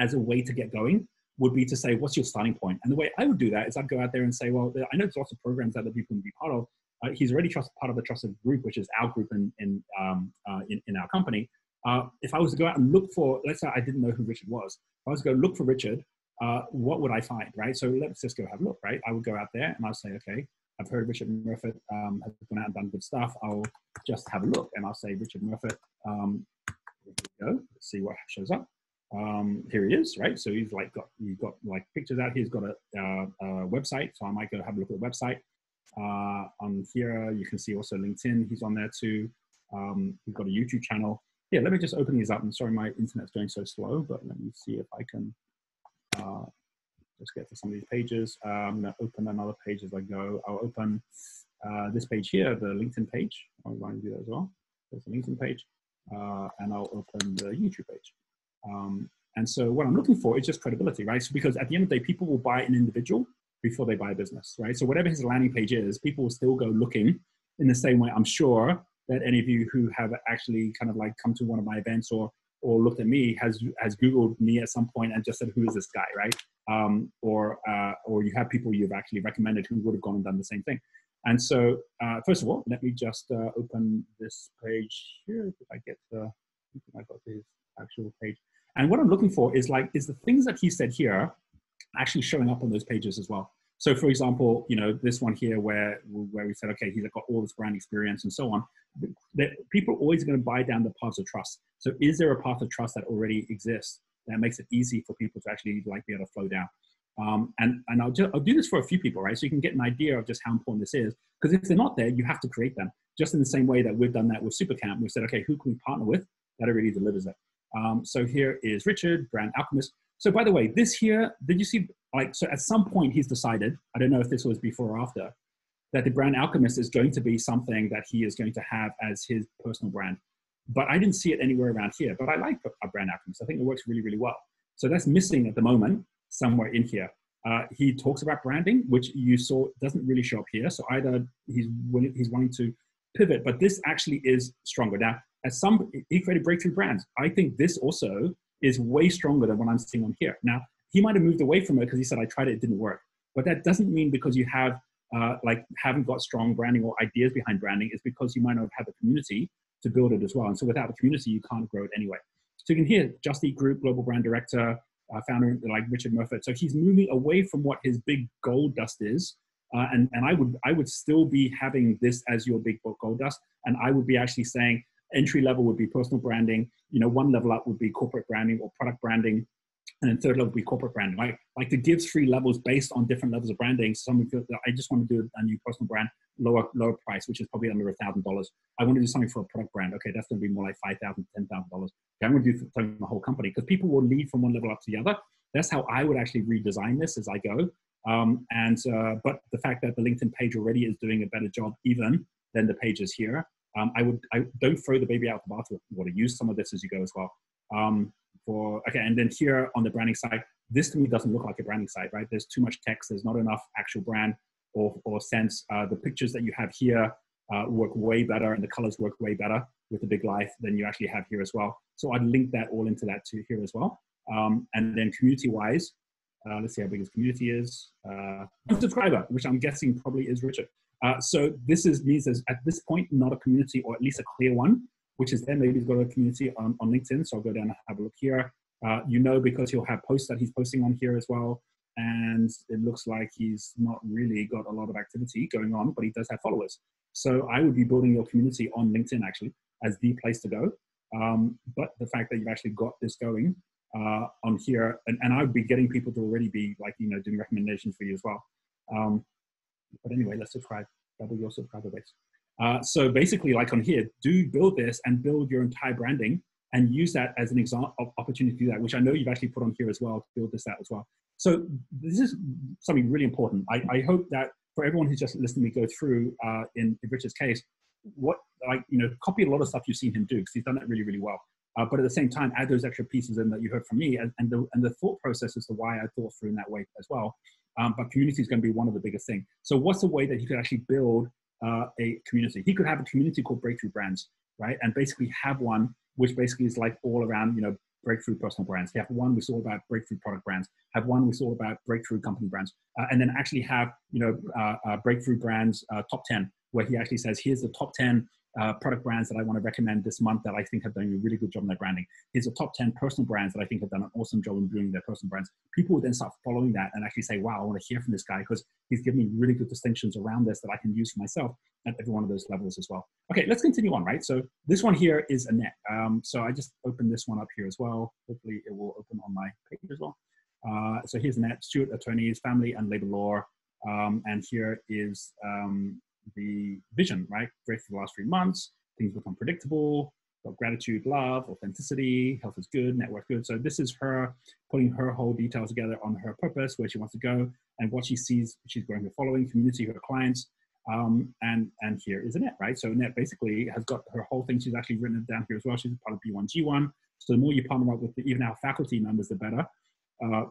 as a way to get going? would be to say, what's your starting point? And the way I would do that is I'd go out there and say, well, I know there's lots of programs that other people can be part of. Uh, he's already trust, part of a trusted group, which is our group in, in, um, uh, in, in, our company. Uh, if I was to go out and look for, let's say I didn't know who Richard was, if I was to go look for Richard, uh, what would I find, right? So let's just go have a look, right? I would go out there and I'll say, okay, I've heard Richard Murfitt um, has gone out and done good stuff. I'll just have a look and I'll say Richard Murfitt, um, go, let's see what shows up um, here he is, right? So he's like got he's got like pictures out. here. He's got a, uh, a website, so I might go have a look at the website. Uh, on here, you can see also LinkedIn. He's on there too. Um, he's got a YouTube channel. Yeah, let me just open these up. I'm sorry, my internet's going so slow, but let me see if I can uh, just get to some of these pages. Uh, I'm going to open another page as I go. I'll open uh, this page here, the LinkedIn page. I'll to do that as well. There's a LinkedIn page, uh, and I'll open the YouTube page. Um, and so what I'm looking for is just credibility, right? So because at the end of the day, people will buy an individual before they buy a business, right? So whatever his landing page is, people will still go looking in the same way. I'm sure that any of you who have actually kind of like come to one of my events or or looked at me has has googled me at some point and just said who is this guy right um, or uh, or you have people you've actually recommended who would have gone and done the same thing and so uh, first of all let me just uh, open this page here if i get the i got this actual page. And what I'm looking for is like, is the things that he said here actually showing up on those pages as well? So for example, you know, this one here where, where we said, okay, he's got all this brand experience and so on. That people are always going to buy down the paths of trust. So is there a path of trust that already exists that makes it easy for people to actually like be able to flow down? Um, and and I'll, just, I'll do this for a few people, right? So you can get an idea of just how important this is. Because if they're not there, you have to create them. Just in the same way that we've done that with Supercamp, we've said, okay, who can we partner with that already delivers it? Um, so here is Richard, brand alchemist. So by the way, this here, did you see, like, so at some point he's decided, I don't know if this was before or after, that the brand alchemist is going to be something that he is going to have as his personal brand. But I didn't see it anywhere around here, but I like a brand alchemist. I think it works really, really well. So that's missing at the moment somewhere in here. Uh, he talks about branding, which you saw doesn't really show up here. So either he's willing, he's wanting to pivot, but this actually is stronger. Now, as some he created breakthrough brands. I think this also is way stronger than what I'm seeing on here. Now, he might have moved away from it because he said, I tried it, it didn't work. But that doesn't mean because you have uh, like haven't got strong branding or ideas behind branding, it's because you might not have a community to build it as well. And so without a community, you can't grow it anyway. So you can hear Just Eat Group, global brand director, uh, founder like Richard Murfitt. So he's moving away from what his big gold dust is. Uh, and, and I would I would still be having this as your big gold dust. And I would be actually saying entry level would be personal branding. You know, one level up would be corporate branding or product branding and then third level would be corporate branding. Like like to give three levels based on different levels of branding. So someone I just want to do a new personal brand, lower lower price, which is probably under a thousand dollars. I want to do something for a product brand. Okay, that's going to be more like five thousand, ten thousand dollars. I'm going to do something for the whole company because people will lead from one level up to the other. That's how I would actually redesign this as I go. Um, and uh, but the fact that the LinkedIn page already is doing a better job even than the pages here, um, I would I don't throw the baby out the bathwater. Use some of this as you go as well. Um, for okay and then here on the branding side this to me doesn't look like a branding site right? There's too much text there's not enough actual brand or, or sense. Uh, the pictures that you have here uh, work way better and the colors work way better with the big life than you actually have here as well. So i'd link that all into that too here as well. Um, and then community wise uh, let's see how big his community is. Uh, subscriber which i'm guessing probably is richard. Uh, so this is means there's at this point not a community or at least a clear one which is then maybe he's got a community on, on LinkedIn. So I'll go down and have a look here. Uh, you know, because he'll have posts that he's posting on here as well. And it looks like he's not really got a lot of activity going on, but he does have followers. So I would be building your community on LinkedIn actually as the place to go. Um, but the fact that you've actually got this going uh, on here, and, and I would be getting people to already be like, you know, doing recommendations for you as well. Um, but anyway, let's subscribe, double your subscriber base. Uh, so basically, like on here, do build this and build your entire branding and use that as an example opportunity to do that, which I know you've actually put on here as well to build this out as well. So this is something really important. I, I hope that for everyone who's just listening me go through uh, in, in Richard's case, what like you know, copy a lot of stuff you've seen him do because he's done that really, really well. Uh, but at the same time, add those extra pieces in that you heard from me and, and, the, and the thought process as to why I thought through in that way as well. Um, but community is going to be one of the biggest things. So what's a way that you could actually build uh, a community. He could have a community called Breakthrough Brands, right? And basically have one which basically is like all around, you know, breakthrough personal brands. Have one which is all about breakthrough product brands. Have one which is all about breakthrough company brands, uh, and then actually have you know uh, uh breakthrough brands uh, top ten, where he actually says here's the top ten uh, product brands that I want to recommend this month that I think have done a really good job in their branding. Here's the top 10 personal brands that I think have done an awesome job in doing their personal brands. People would then start following that and actually say, wow, I want to hear from this guy because he's given me really good distinctions around this that I can use for myself at every one of those levels as well. Okay, let's continue on, right? So this one here is Annette. Um, so I just opened this one up here as well. Hopefully it will open on my page as well. Uh, so here's Annette, Stewart Attorneys, Family and Labor Law. Um, and here is um, the vision, right? Great for the last three months. Things become predictable. Got gratitude, love, authenticity, health is good, network good. So this is her putting her whole details together on her purpose, where she wants to go, and what she sees. She's growing her following, community, her clients, um, and and here is Annette, right? So Annette basically has got her whole thing. She's actually written it down here as well. She's part of B1G1. So the more you partner up with the, even our faculty members, the better. Uh,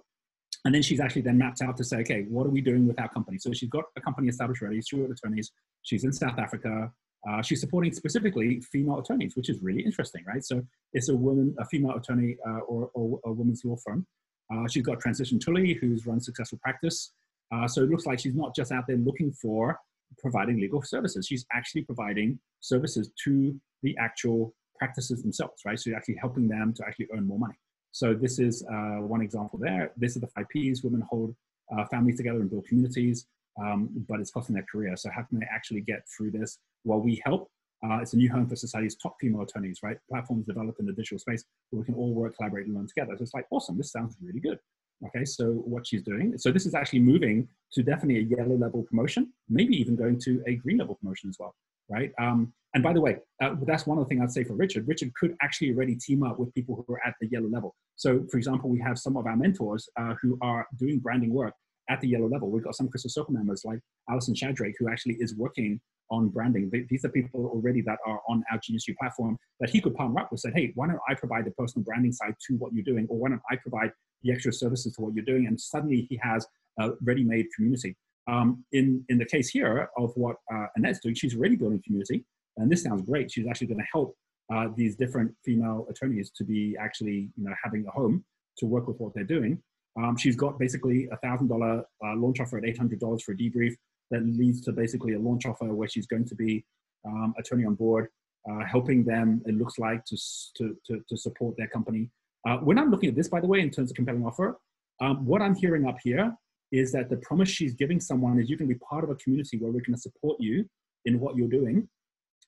and then she's actually then mapped out to say, okay, what are we doing with our company? So she's got a company established already, Stewart Attorneys. She's in South Africa. Uh, she's supporting specifically female attorneys, which is really interesting, right? So it's a woman, a female attorney uh, or, or, a woman's law firm. Uh, she's got Transition Tully, who's run successful practice. Uh, so it looks like she's not just out there looking for providing legal services. She's actually providing services to the actual practices themselves, right? So you're actually helping them to actually earn more money. So this is uh, one example there. This is the five Ps. Women hold uh, families together and build communities, um, but it's costing their career. So how can they actually get through this? Well, we help. Uh, it's a new home for society's top female attorneys, right? Platforms developed in the digital space where we can all work, collaborate, and learn together. So it's like, awesome, this sounds really good. Okay, so what she's doing, so this is actually moving to definitely a yellow level promotion, maybe even going to a green level promotion as well. Right? Um, and by the way, uh, that's one of the things I'd say for Richard. Richard could actually already team up with people who are at the yellow level. So, for example, we have some of our mentors uh, who are doing branding work at the yellow level. We've got some Crystal Circle members like Alison Shadrake, who actually is working on branding. These are people already that are on our GeniusU platform that he could partner up with. Said, hey, why don't I provide the personal branding side to what you're doing, or why don't I provide the extra services to what you're doing? And suddenly he has a ready-made community. Um, in in the case here of what uh, Annette's doing, she's already building community, and this sounds great. She's actually going to help uh, these different female attorneys to be actually you know having a home to work with what they're doing. Um, she's got basically a thousand dollar uh, launch offer at eight hundred dollars for a debrief that leads to basically a launch offer where she's going to be um, attorney on board, uh, helping them. It looks like to to to, to support their company. Uh, when I'm looking at this, by the way, in terms of compelling offer, um, what I'm hearing up here is that the promise she's giving someone is you can be part of a community where we're going to support you in what you're doing,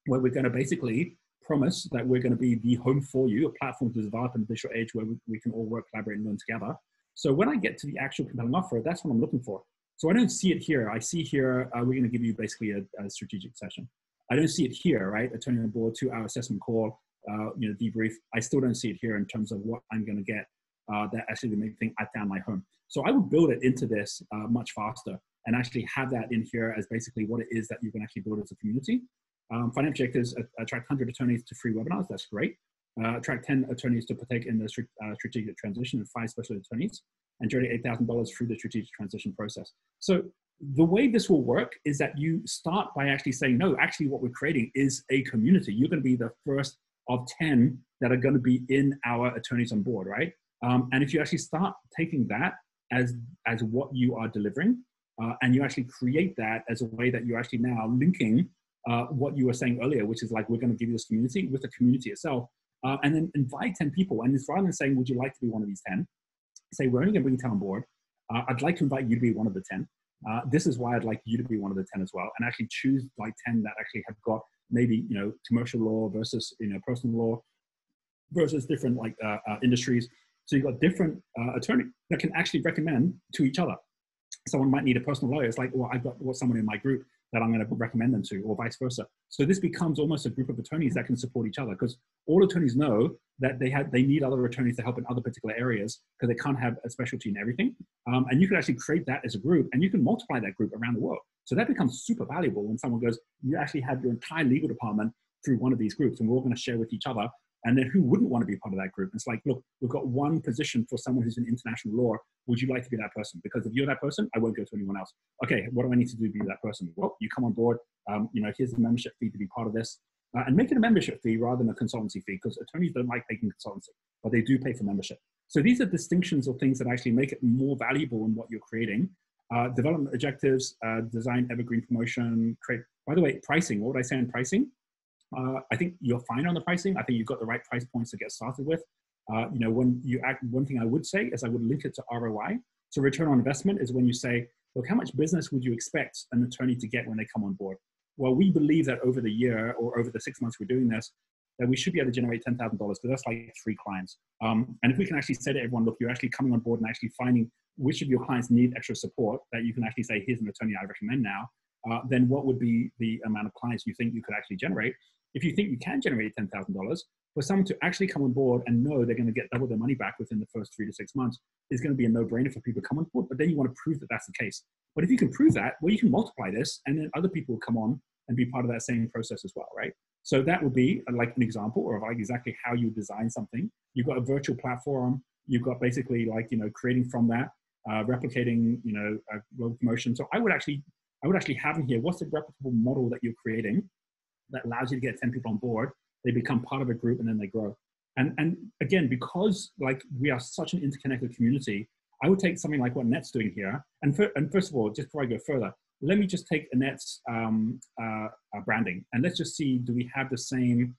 where we're going to basically promise that we're going to be the home for you, a platform to develop in the digital age where we, we can all work, collaborate, and learn together. So when I get to the actual compelling offer, that's what I'm looking for. So I don't see it here. I see here, uh, we're going to give you basically a, a, strategic session. I don't see it here, right? Attorney on board, two hour assessment call, uh, you know, debrief. I still don't see it here in terms of what I'm going to get uh, that actually the main thing I found my home. So I would build it into this uh, much faster and actually have that in here as basically what it is that you can actually build as a community. Um, financial objectives attract 100 attorneys to free webinars. That's great. Uh, attract 10 attorneys to partake in the uh, strategic transition and five special attorneys and generate $8,000 through the strategic transition process. So the way this will work is that you start by actually saying, no, actually what we're creating is a community. You're going to be the first of 10 that are going to be in our attorneys on board, right? Um, and if you actually start taking that as, as what you are delivering, uh, and you actually create that as a way that you're actually now linking uh, what you were saying earlier, which is like, we're going to give you this community with the community itself, uh, and then invite 10 people. And it's rather than saying, would you like to be one of these 10? say, we're only going to bring 10 on board. Uh, I'd like to invite you to be one of the 10. Uh, this is why I'd like you to be one of the 10 as well, and actually choose like 10 that actually have got maybe, you know, commercial law versus, you know, personal law versus different like uh industries. So you've got different uh, attorneys that can actually recommend to each other. Someone might need a personal lawyer. It's like, well, I've got someone in my group that I'm going to recommend them to, or vice versa. So this becomes almost a group of attorneys that can support each other because all attorneys know that they have they need other attorneys to help in other particular areas because they can't have a specialty in everything. Um, and you can actually create that as a group, and you can multiply that group around the world. So that becomes super valuable when someone goes, you actually have your entire legal department through one of these groups, and we're all going to share with each other and then who wouldn't want to be part of that group? It's like, look, we've got one position for someone who's in international law. Would you like to be that person? Because if you're that person, I won't go to anyone else. Okay, what do I need to do to be that person? Well, you come on board. Um, you know, here's the membership fee to be part of this. Uh, and make it a membership fee rather than a consultancy fee because attorneys don't like taking consultancy, but they do pay for membership. So these are distinctions or things that actually make it more valuable in what you're creating. Uh, development objectives, uh, design evergreen promotion, create, by the way, pricing. What would I say on pricing? Uh, I think you're fine on the pricing. I think you've got the right price points to get started with. Uh, you know, when you act, one thing I would say is I would link it to ROI. So return on investment is when you say, look, how much business would you expect an attorney to get when they come on board? Well, we believe that over the year or over the six months we're doing this, that we should be able to generate $10,000 because that's like three clients. Um, and if we can actually say to everyone, look, you're actually coming on board and actually finding which of your clients need extra support that you can actually say, here's an attorney I recommend now, uh, then what would be the amount of clients you think you could actually generate? if you think you can generate $10,000, for someone to actually come on board and know they're going to get double their money back within the first three to six months is going to be a no-brainer for people to come on board. But then you want to prove that that's the case. But if you can prove that, well, you can multiply this, and then other people will come on and be part of that same process as well, right? So that would be uh, like an example of like exactly how you design something. You've got a virtual platform. You've got basically like you know creating from that, uh, replicating you know a global promotion. So I would actually I would actually have in here what's the replicable model that you're creating that allows you to get 10 people on board. They become part of a group and then they grow. And, and again, because like we are such an interconnected community, I would take something like what Annette's doing here. And, for, and first of all, just before I go further, let me just take Annette's um, uh, uh, branding and let's just see, do we have the same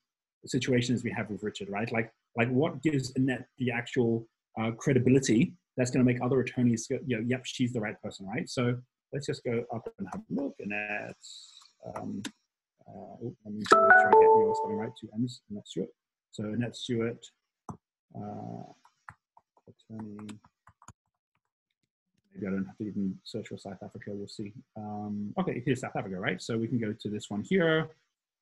situation as we have with Richard, right? Like, like what gives Annette the actual uh, credibility that's going to make other attorneys go, you know, yep, she's the right person, right? So let's just go up and have a look. Annette, um, uh, oh, let me try to get your spelling right, two M's, Annette Stewart. So Annette Stewart, uh, attorney, maybe I don't have to even search for South Africa, we'll see. Um, okay, here's South Africa, right? So we can go to this one here.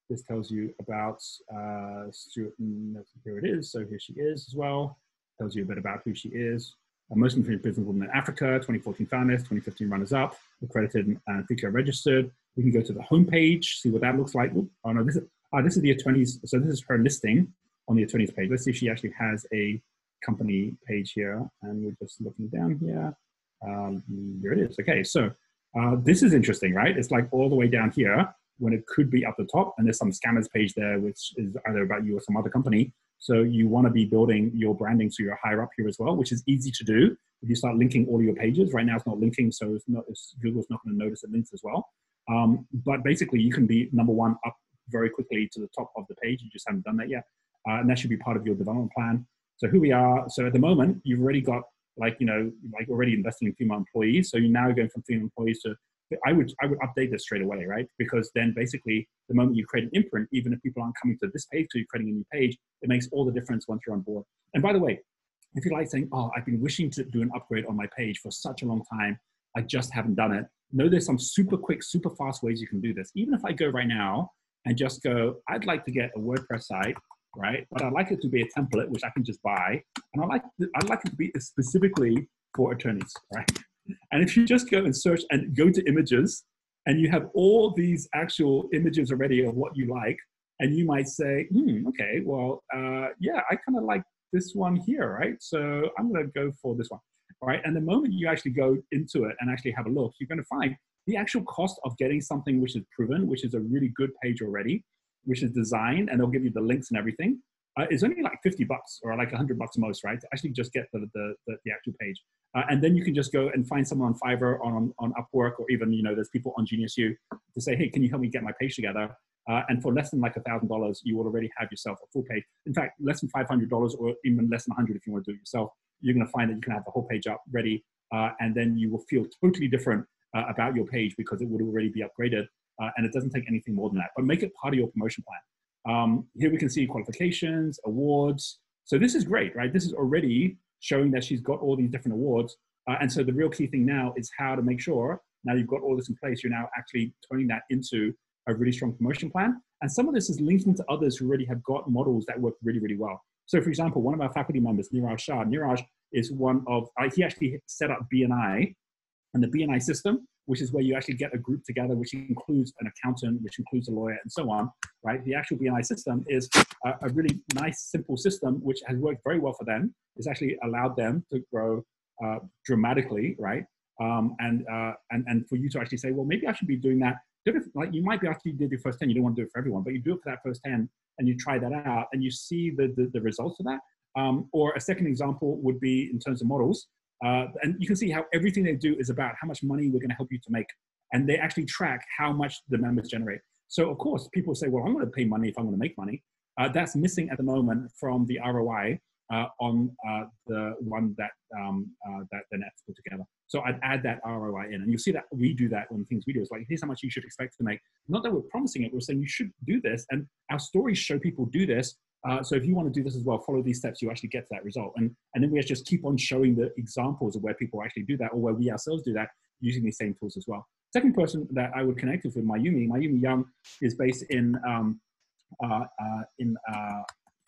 This tells you about uh, Stewart, and here it is. So here she is as well. Tells you a bit about who she is. Most influential businesswoman in Africa, 2014 finalist, 2015 runners-up, accredited and FICA registered. We can go to the homepage, see what that looks like. oh no, this is, uh, this is the attorney's, so this is her listing on the attorney's page. Let's see if she actually has a company page here. And we're just looking down here. Um, here it is. Okay, so uh, this is interesting, right? It's like all the way down here when it could be up the top, and there's some scammers page there, which is either about you or some other company. So you want to be building your branding so you're higher up here as well, which is easy to do. If you start linking all your pages, right now it's not linking, so it's not, it's, Google's not going to notice it links as well. Um, but basically, you can be number one up very quickly to the top of the page. You just haven't done that yet, uh, and that should be part of your development plan. So who we are. So at the moment, you've already got like you know like already investing in female employees. So you're now going from female employees to I would I would update this straight away, right? Because then basically the moment you create an imprint, even if people aren't coming to this page, so you're creating a new page, it makes all the difference once you're on board. And by the way, if you like saying, "Oh, I've been wishing to do an upgrade on my page for such a long time, I just haven't done it," know there's some super quick, super fast ways you can do this. Even if I go right now and just go, "I'd like to get a WordPress site." Right, but I'd like it to be a template which I can just buy, and I like I'd like it to be specifically for attorneys, right? And if you just go and search and go to images, and you have all these actual images already of what you like, and you might say, hmm, okay, well, uh, yeah, I kind of like this one here, right? So I'm going to go for this one, right? And the moment you actually go into it and actually have a look, you're going to find the actual cost of getting something which is proven, which is a really good page already, which is designed, and they'll give you the links and everything, uh, is only like 50 bucks or like 100 bucks most, right? To actually just get the, the, the, the actual page. Uh, and then you can just go and find someone on Fiverr, on, on Upwork, or even, you know, there's people on GeniusU to say, hey, can you help me get my page together? Uh, and for less than like a thousand dollars, you will already have yourself a full page. In fact, less than five hundred dollars, or even less than hundred if you want to do it yourself. You're going to find that you can have the whole page up ready, uh, and then you will feel totally different uh, about your page because it would already be upgraded, uh, and it doesn't take anything more than that. But make it part of your promotion plan. Um, here we can see qualifications, awards. So this is great, right? This is already showing that she's got all these different awards. Uh, and so the real key thing now is how to make sure now you've got all this in place, you're now actually turning that into a really strong promotion plan. And some of this is linking to others who already have got models that work really, really well. So for example, one of our faculty members, Niraj Shah, Niraj is one of, uh, he actually set up BNI and the BNI system, which is where you actually get a group together, which includes an accountant, which includes a lawyer, and so on, right? The actual BNI system is a, a really nice, simple system, which has worked very well for them. It's actually allowed them to grow uh, dramatically, right? Um, and, uh, and, and for you to actually say, well, maybe I should be doing that. Like you might be after you did your first 10, you don't want to do it for everyone, but you do it for that first 10 and you try that out and you see the, the, the results of that. Um, or a second example would be in terms of models. Uh, and you can see how everything they do is about how much money we're going to help you to make. And they actually track how much the members generate. So of course, people say, well, I'm going to pay money if I'm going to make money. Uh, that's missing at the moment from the ROI uh, on uh, the one that um, uh, that the nets put together. So I'd add that ROI in, and you'll see that we do that on things we do. It's like here's how much you should expect to make. Not that we're promising it, we're saying you should do this, and our stories show people do this. Uh, so if you want to do this as well, follow these steps, you actually get to that result. And and then we just keep on showing the examples of where people actually do that, or where we ourselves do that using these same tools as well. Second person that I would connect with, with Mayumi. Mayumi Young is based in um, uh, uh, in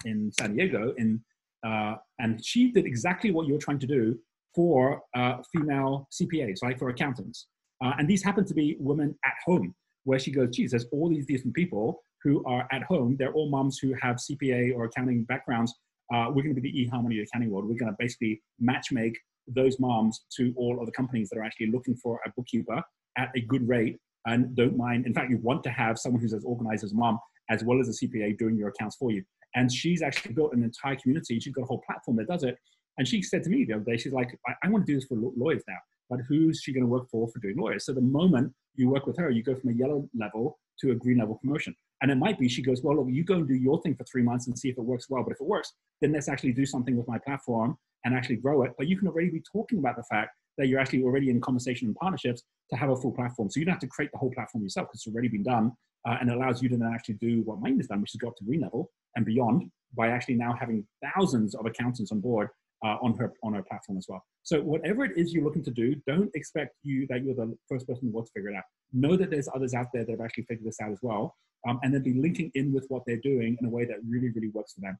in San Diego in uh, and she did exactly what you're trying to do for uh, female CPAs, right, for accountants. Uh, and these happen to be women at home, where she goes, geez, there's all these different people who are at home. They're all moms who have CPA or accounting backgrounds. Uh, we're going to be the eHarmony accounting world. We're going to basically match make those moms to all of the companies that are actually looking for a bookkeeper at a good rate and don't mind. In fact, you want to have someone who's as organized as mom as well as a CPA doing your accounts for you. And she's actually built an entire community. She's got a whole platform that does it. And she said to me the other day, she's like, I, I want to do this for lawyers now, but who's she going to work for for doing lawyers? So the moment you work with her, you go from a yellow level to a green level promotion. And it might be she goes, well, look, you go and do your thing for three months and see if it works well. But if it works, then let's actually do something with my platform and actually grow it. But you can already be talking about the fact that you're actually already in conversation and partnerships to have a full platform. So you don't have to create the whole platform yourself because it's already been done uh, and allows you to then actually do what mine has done, which is go up to green level and beyond by actually now having thousands of accountants on board uh, on her on her platform as well. So whatever it is you're looking to do, don't expect you that you're the first person in the world to figure it out. Know that there's others out there that have actually figured this out as well, um, and then be linking in with what they're doing in a way that really, really works for them.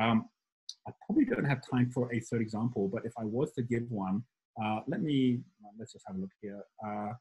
Um, I probably don't have time for a third example, but if I was to give one, uh, let me, let's just have a look here. Uh,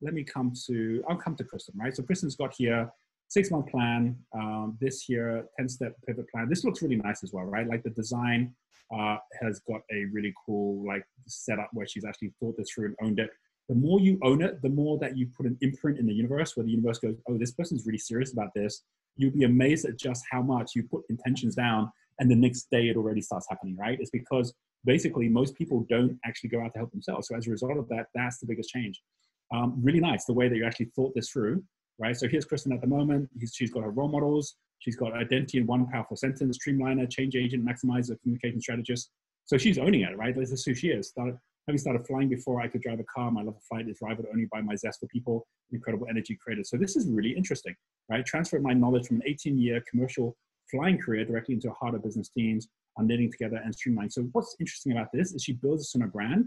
let me come to, I'll come to Kristen, right? So Kristen's got here six month plan, um, this here 10 step pivot plan. This looks really nice as well, right? Like the design uh, has got a really cool like setup where she's actually thought this through and owned it. The more you own it, the more that you put an imprint in the universe where the universe goes, oh, this person's really serious about this. You'll be amazed at just how much you put intentions down and the next day it already starts happening, right? It's because basically most people don't actually go out to help themselves. So as a result of that, that's the biggest change. Um, really nice the way that you actually thought this through, right? So here's Kristen at the moment. He's, she's got her role models. She's got identity in one powerful sentence, streamliner, change agent, maximizer, communication strategist. So she's owning it, right? This is who she is. Having started flying before I could drive a car, my love of flight is rivaled only by my zest for people, incredible energy created. So this is really interesting, right? Transfer my knowledge from an 18-year commercial flying career directly into harder business teams on knitting together and streamline. So what's interesting about this is she builds this on a brand.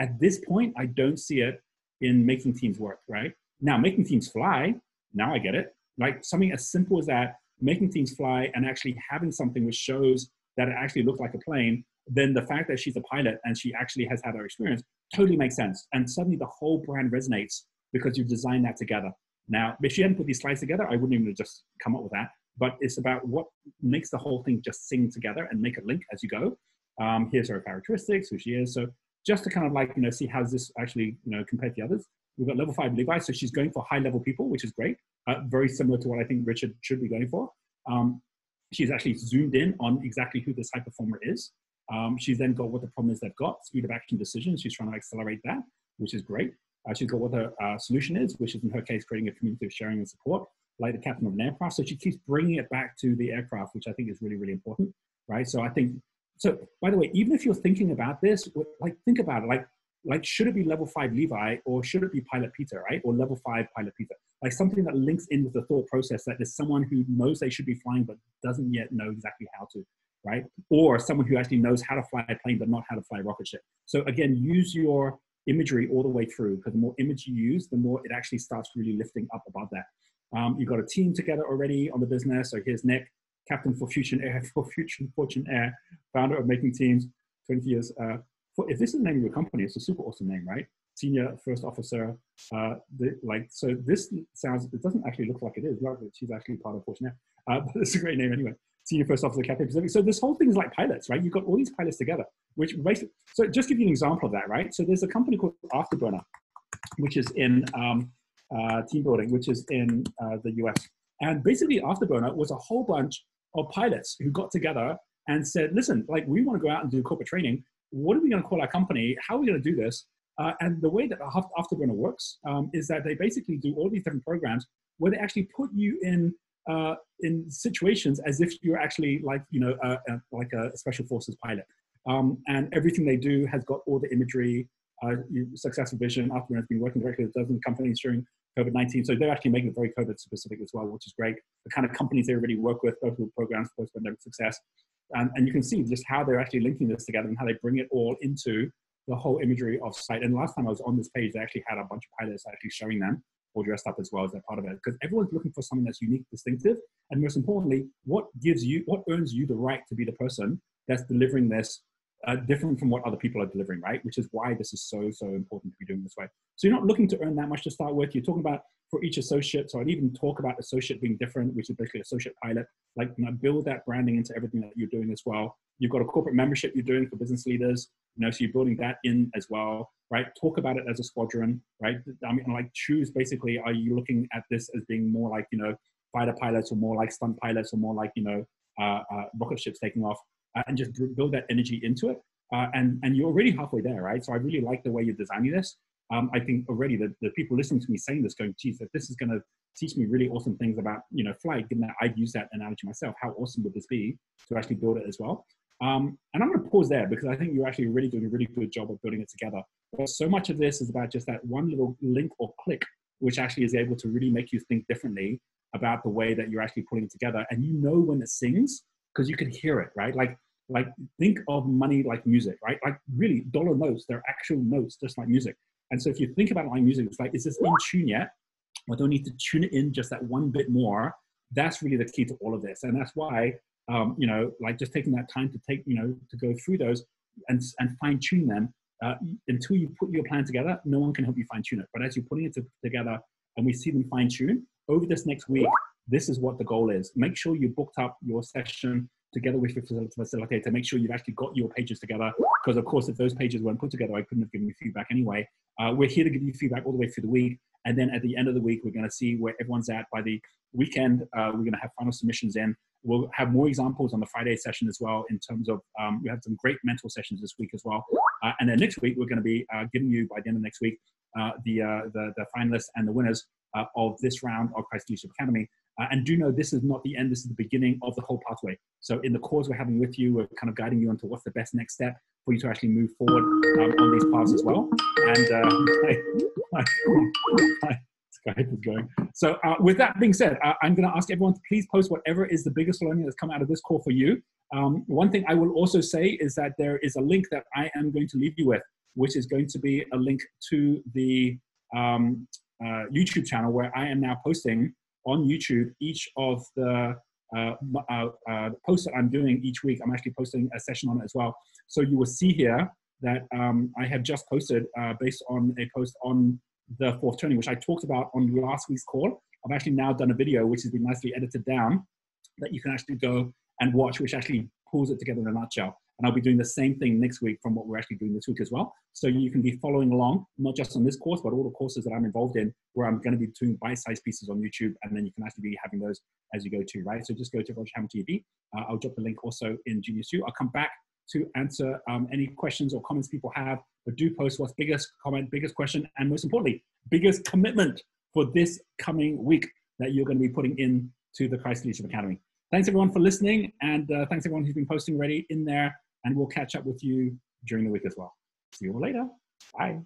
At this point, I don't see it in making teams work, right? Now, making teams fly, now I get it. Like something as simple as that, making teams fly and actually having something which shows that it actually looked like a plane, then the fact that she's a pilot and she actually has had her experience totally makes sense. And suddenly the whole brand resonates because you've designed that together. Now, if she hadn't put these slides together, I wouldn't even have just come up with that. But it's about what makes the whole thing just sing together and make a link as you go. Um, here's her characteristics, who she is. So just to kind of like, you know, see how this actually, you know, compared to the others. We've got level five Levi, so she's going for high level people, which is great. Uh, very similar to what I think Richard should be going for. Um, she's actually zoomed in on exactly who this high performer is. Um, she's then got what the problem is they've got, speed of action decisions. She's trying to accelerate that, which is great. Uh, she's got what the uh, solution is, which is in her case, creating a community of sharing and support, like the captain of an aircraft. So she keeps bringing it back to the aircraft, which I think is really, really important, right? So I think, so by the way, even if you're thinking about this, like think about it, like like should it be level five Levi or should it be pilot Peter, right? Or level five pilot Peter? Like something that links in with the thought process that there's someone who knows they should be flying but doesn't yet know exactly how to, right? Or someone who actually knows how to fly a plane but not how to fly a rocket ship. So again, use your imagery all the way through because the more image you use, the more it actually starts really lifting up above that. Um, you've got a team together already on the business. So here's Nick, captain for Future Air, <laughs> for Future Fortune Air, founder of Making Teams, 20 years uh, if this is the name of your company, it's a super awesome name, right? Senior first officer, uh, the, like so. This sounds. It doesn't actually look like it is. Like she's actually part of Fortune, uh, <laughs> but it's a great name anyway. Senior first officer, Cathay Pacific. So this whole thing is like pilots, right? You've got all these pilots together, which basically. So just give you an example of that, right? So there's a company called Afterburner, which is in um, uh, team building, which is in uh, the US, and basically Afterburner was a whole bunch of pilots who got together and said, listen, like we want to go out and do corporate training what are we going to call our company? How are we going to do this? Uh, and the way that Afterburner works um, is that they basically do all these different programs where they actually put you in uh, in situations as if you're actually like you know uh, uh, like a special forces pilot. Um, and everything they do has got all the imagery. Uh, successful vision. Afterburner has been working directly with dozens companies during COVID-19, so they're actually making it very COVID specific as well, which is great. The kind of companies they already work with, both with programs, post-pandemic success, and, and you can see just how they're actually linking this together and how they bring it all into the whole imagery of site. And last time I was on this page, they actually had a bunch of pilots actually showing them all dressed up as well as they're part of it. Because everyone's looking for something that's unique, distinctive, and most importantly, what gives you, what earns you the right to be the person that's delivering this uh, different from what other people are delivering, right? Which is why this is so, so important to be doing this way. So you're not looking to earn that much to start with. You're talking about for each associate. So I'd even talk about associate being different, which is basically associate pilot. Like you know, build that branding into everything that you're doing as well. You've got a corporate membership you're doing for business leaders. You know, so you're building that in as well, right? Talk about it as a squadron, right? I mean, like choose basically, are you looking at this as being more like, you know, fighter pilots or more like stunt pilots or more like, you know, uh, uh, rocket ships taking off uh, and just build that energy into it. Uh, and, and you're already halfway there, right? So I really like the way you're designing this um, I think already the, the people listening to me saying this going, geez, that this is going to teach me really awesome things about, you know, flight, given that I'd use that analogy myself, how awesome would this be to actually build it as well? Um, and I'm going to pause there because I think you're actually really doing a really good job of building it together. But so much of this is about just that one little link or click, which actually is able to really make you think differently about the way that you're actually putting it together. And you know when it sings because you can hear it, right? Like, like think of money like music, right? Like really dollar notes, they're actual notes, just like music. And so if you think about my music, it's like, is this in tune yet? I don't need to tune it in just that one bit more That's really the key to all of this. And that's why, um, you know, like just taking that time to take, you know, to go through those and, and fine tune them uh, until you put your plan together, no one can help you fine tune it. But as you're putting it to, together and we see them fine tune over this next week, this is what the goal is. Make sure you booked up your session together with your facilitator. Make sure you've actually got your pages together. Because of course, if those pages weren't put together, I couldn't have given you feedback anyway. Uh, we're here to give you feedback all the way through the week. And then at the end of the week, we're going to see where everyone's at. By the weekend, uh, we're going to have final submissions in. We'll have more examples on the Friday session as well in terms of, um, we have some great mental sessions this week as well. Uh, and then next week, we're going to be uh, giving you, by the end of next week, uh, the, uh, the, the finalists and the winners of this round of Crisis Leadership Academy. Uh, and do know this is not the end, this is the beginning of the whole pathway. So in the course we're having with you, we're kind of guiding you onto what's the best next step for you to actually move forward um, on these paths as well. And uh, <laughs> Skype is going. So uh, with that being said, uh, I'm going to ask everyone to please post whatever is the biggest learning that's come out of this call for you. Um, one thing I will also say is that there is a link that I am going to leave you with, which is going to be a link to the um, uh, YouTube channel where I am now posting on YouTube each of the uh, uh, uh, posts that I'm doing each week. I'm actually posting a session on it as well. So you will see here that um, I have just posted uh, based on a post on the fourth turning, which I talked about on last week's call. I've actually now done a video which has been nicely edited down that you can actually go and watch, which actually pulls it together in a nutshell. And I'll be doing the same thing next week from what we're actually doing this week as well. So you can be following along, not just on this course, but all the courses that I'm involved in, where I'm going to be doing bite-sized pieces on YouTube, and then you can actually be having those as you go too, right? So just go to Roger Hamilton TV. Uh, I'll drop the link also in GeniusU. I'll come back to answer um, any questions or comments people have, but do post what's biggest comment, biggest question, and most importantly, biggest commitment for this coming week that you're going to be putting in to the Crisis Leadership Academy. Thanks everyone for listening, and uh, thanks everyone who's been posting already in there and we'll catch up with you during the week as well. See you all later. Bye.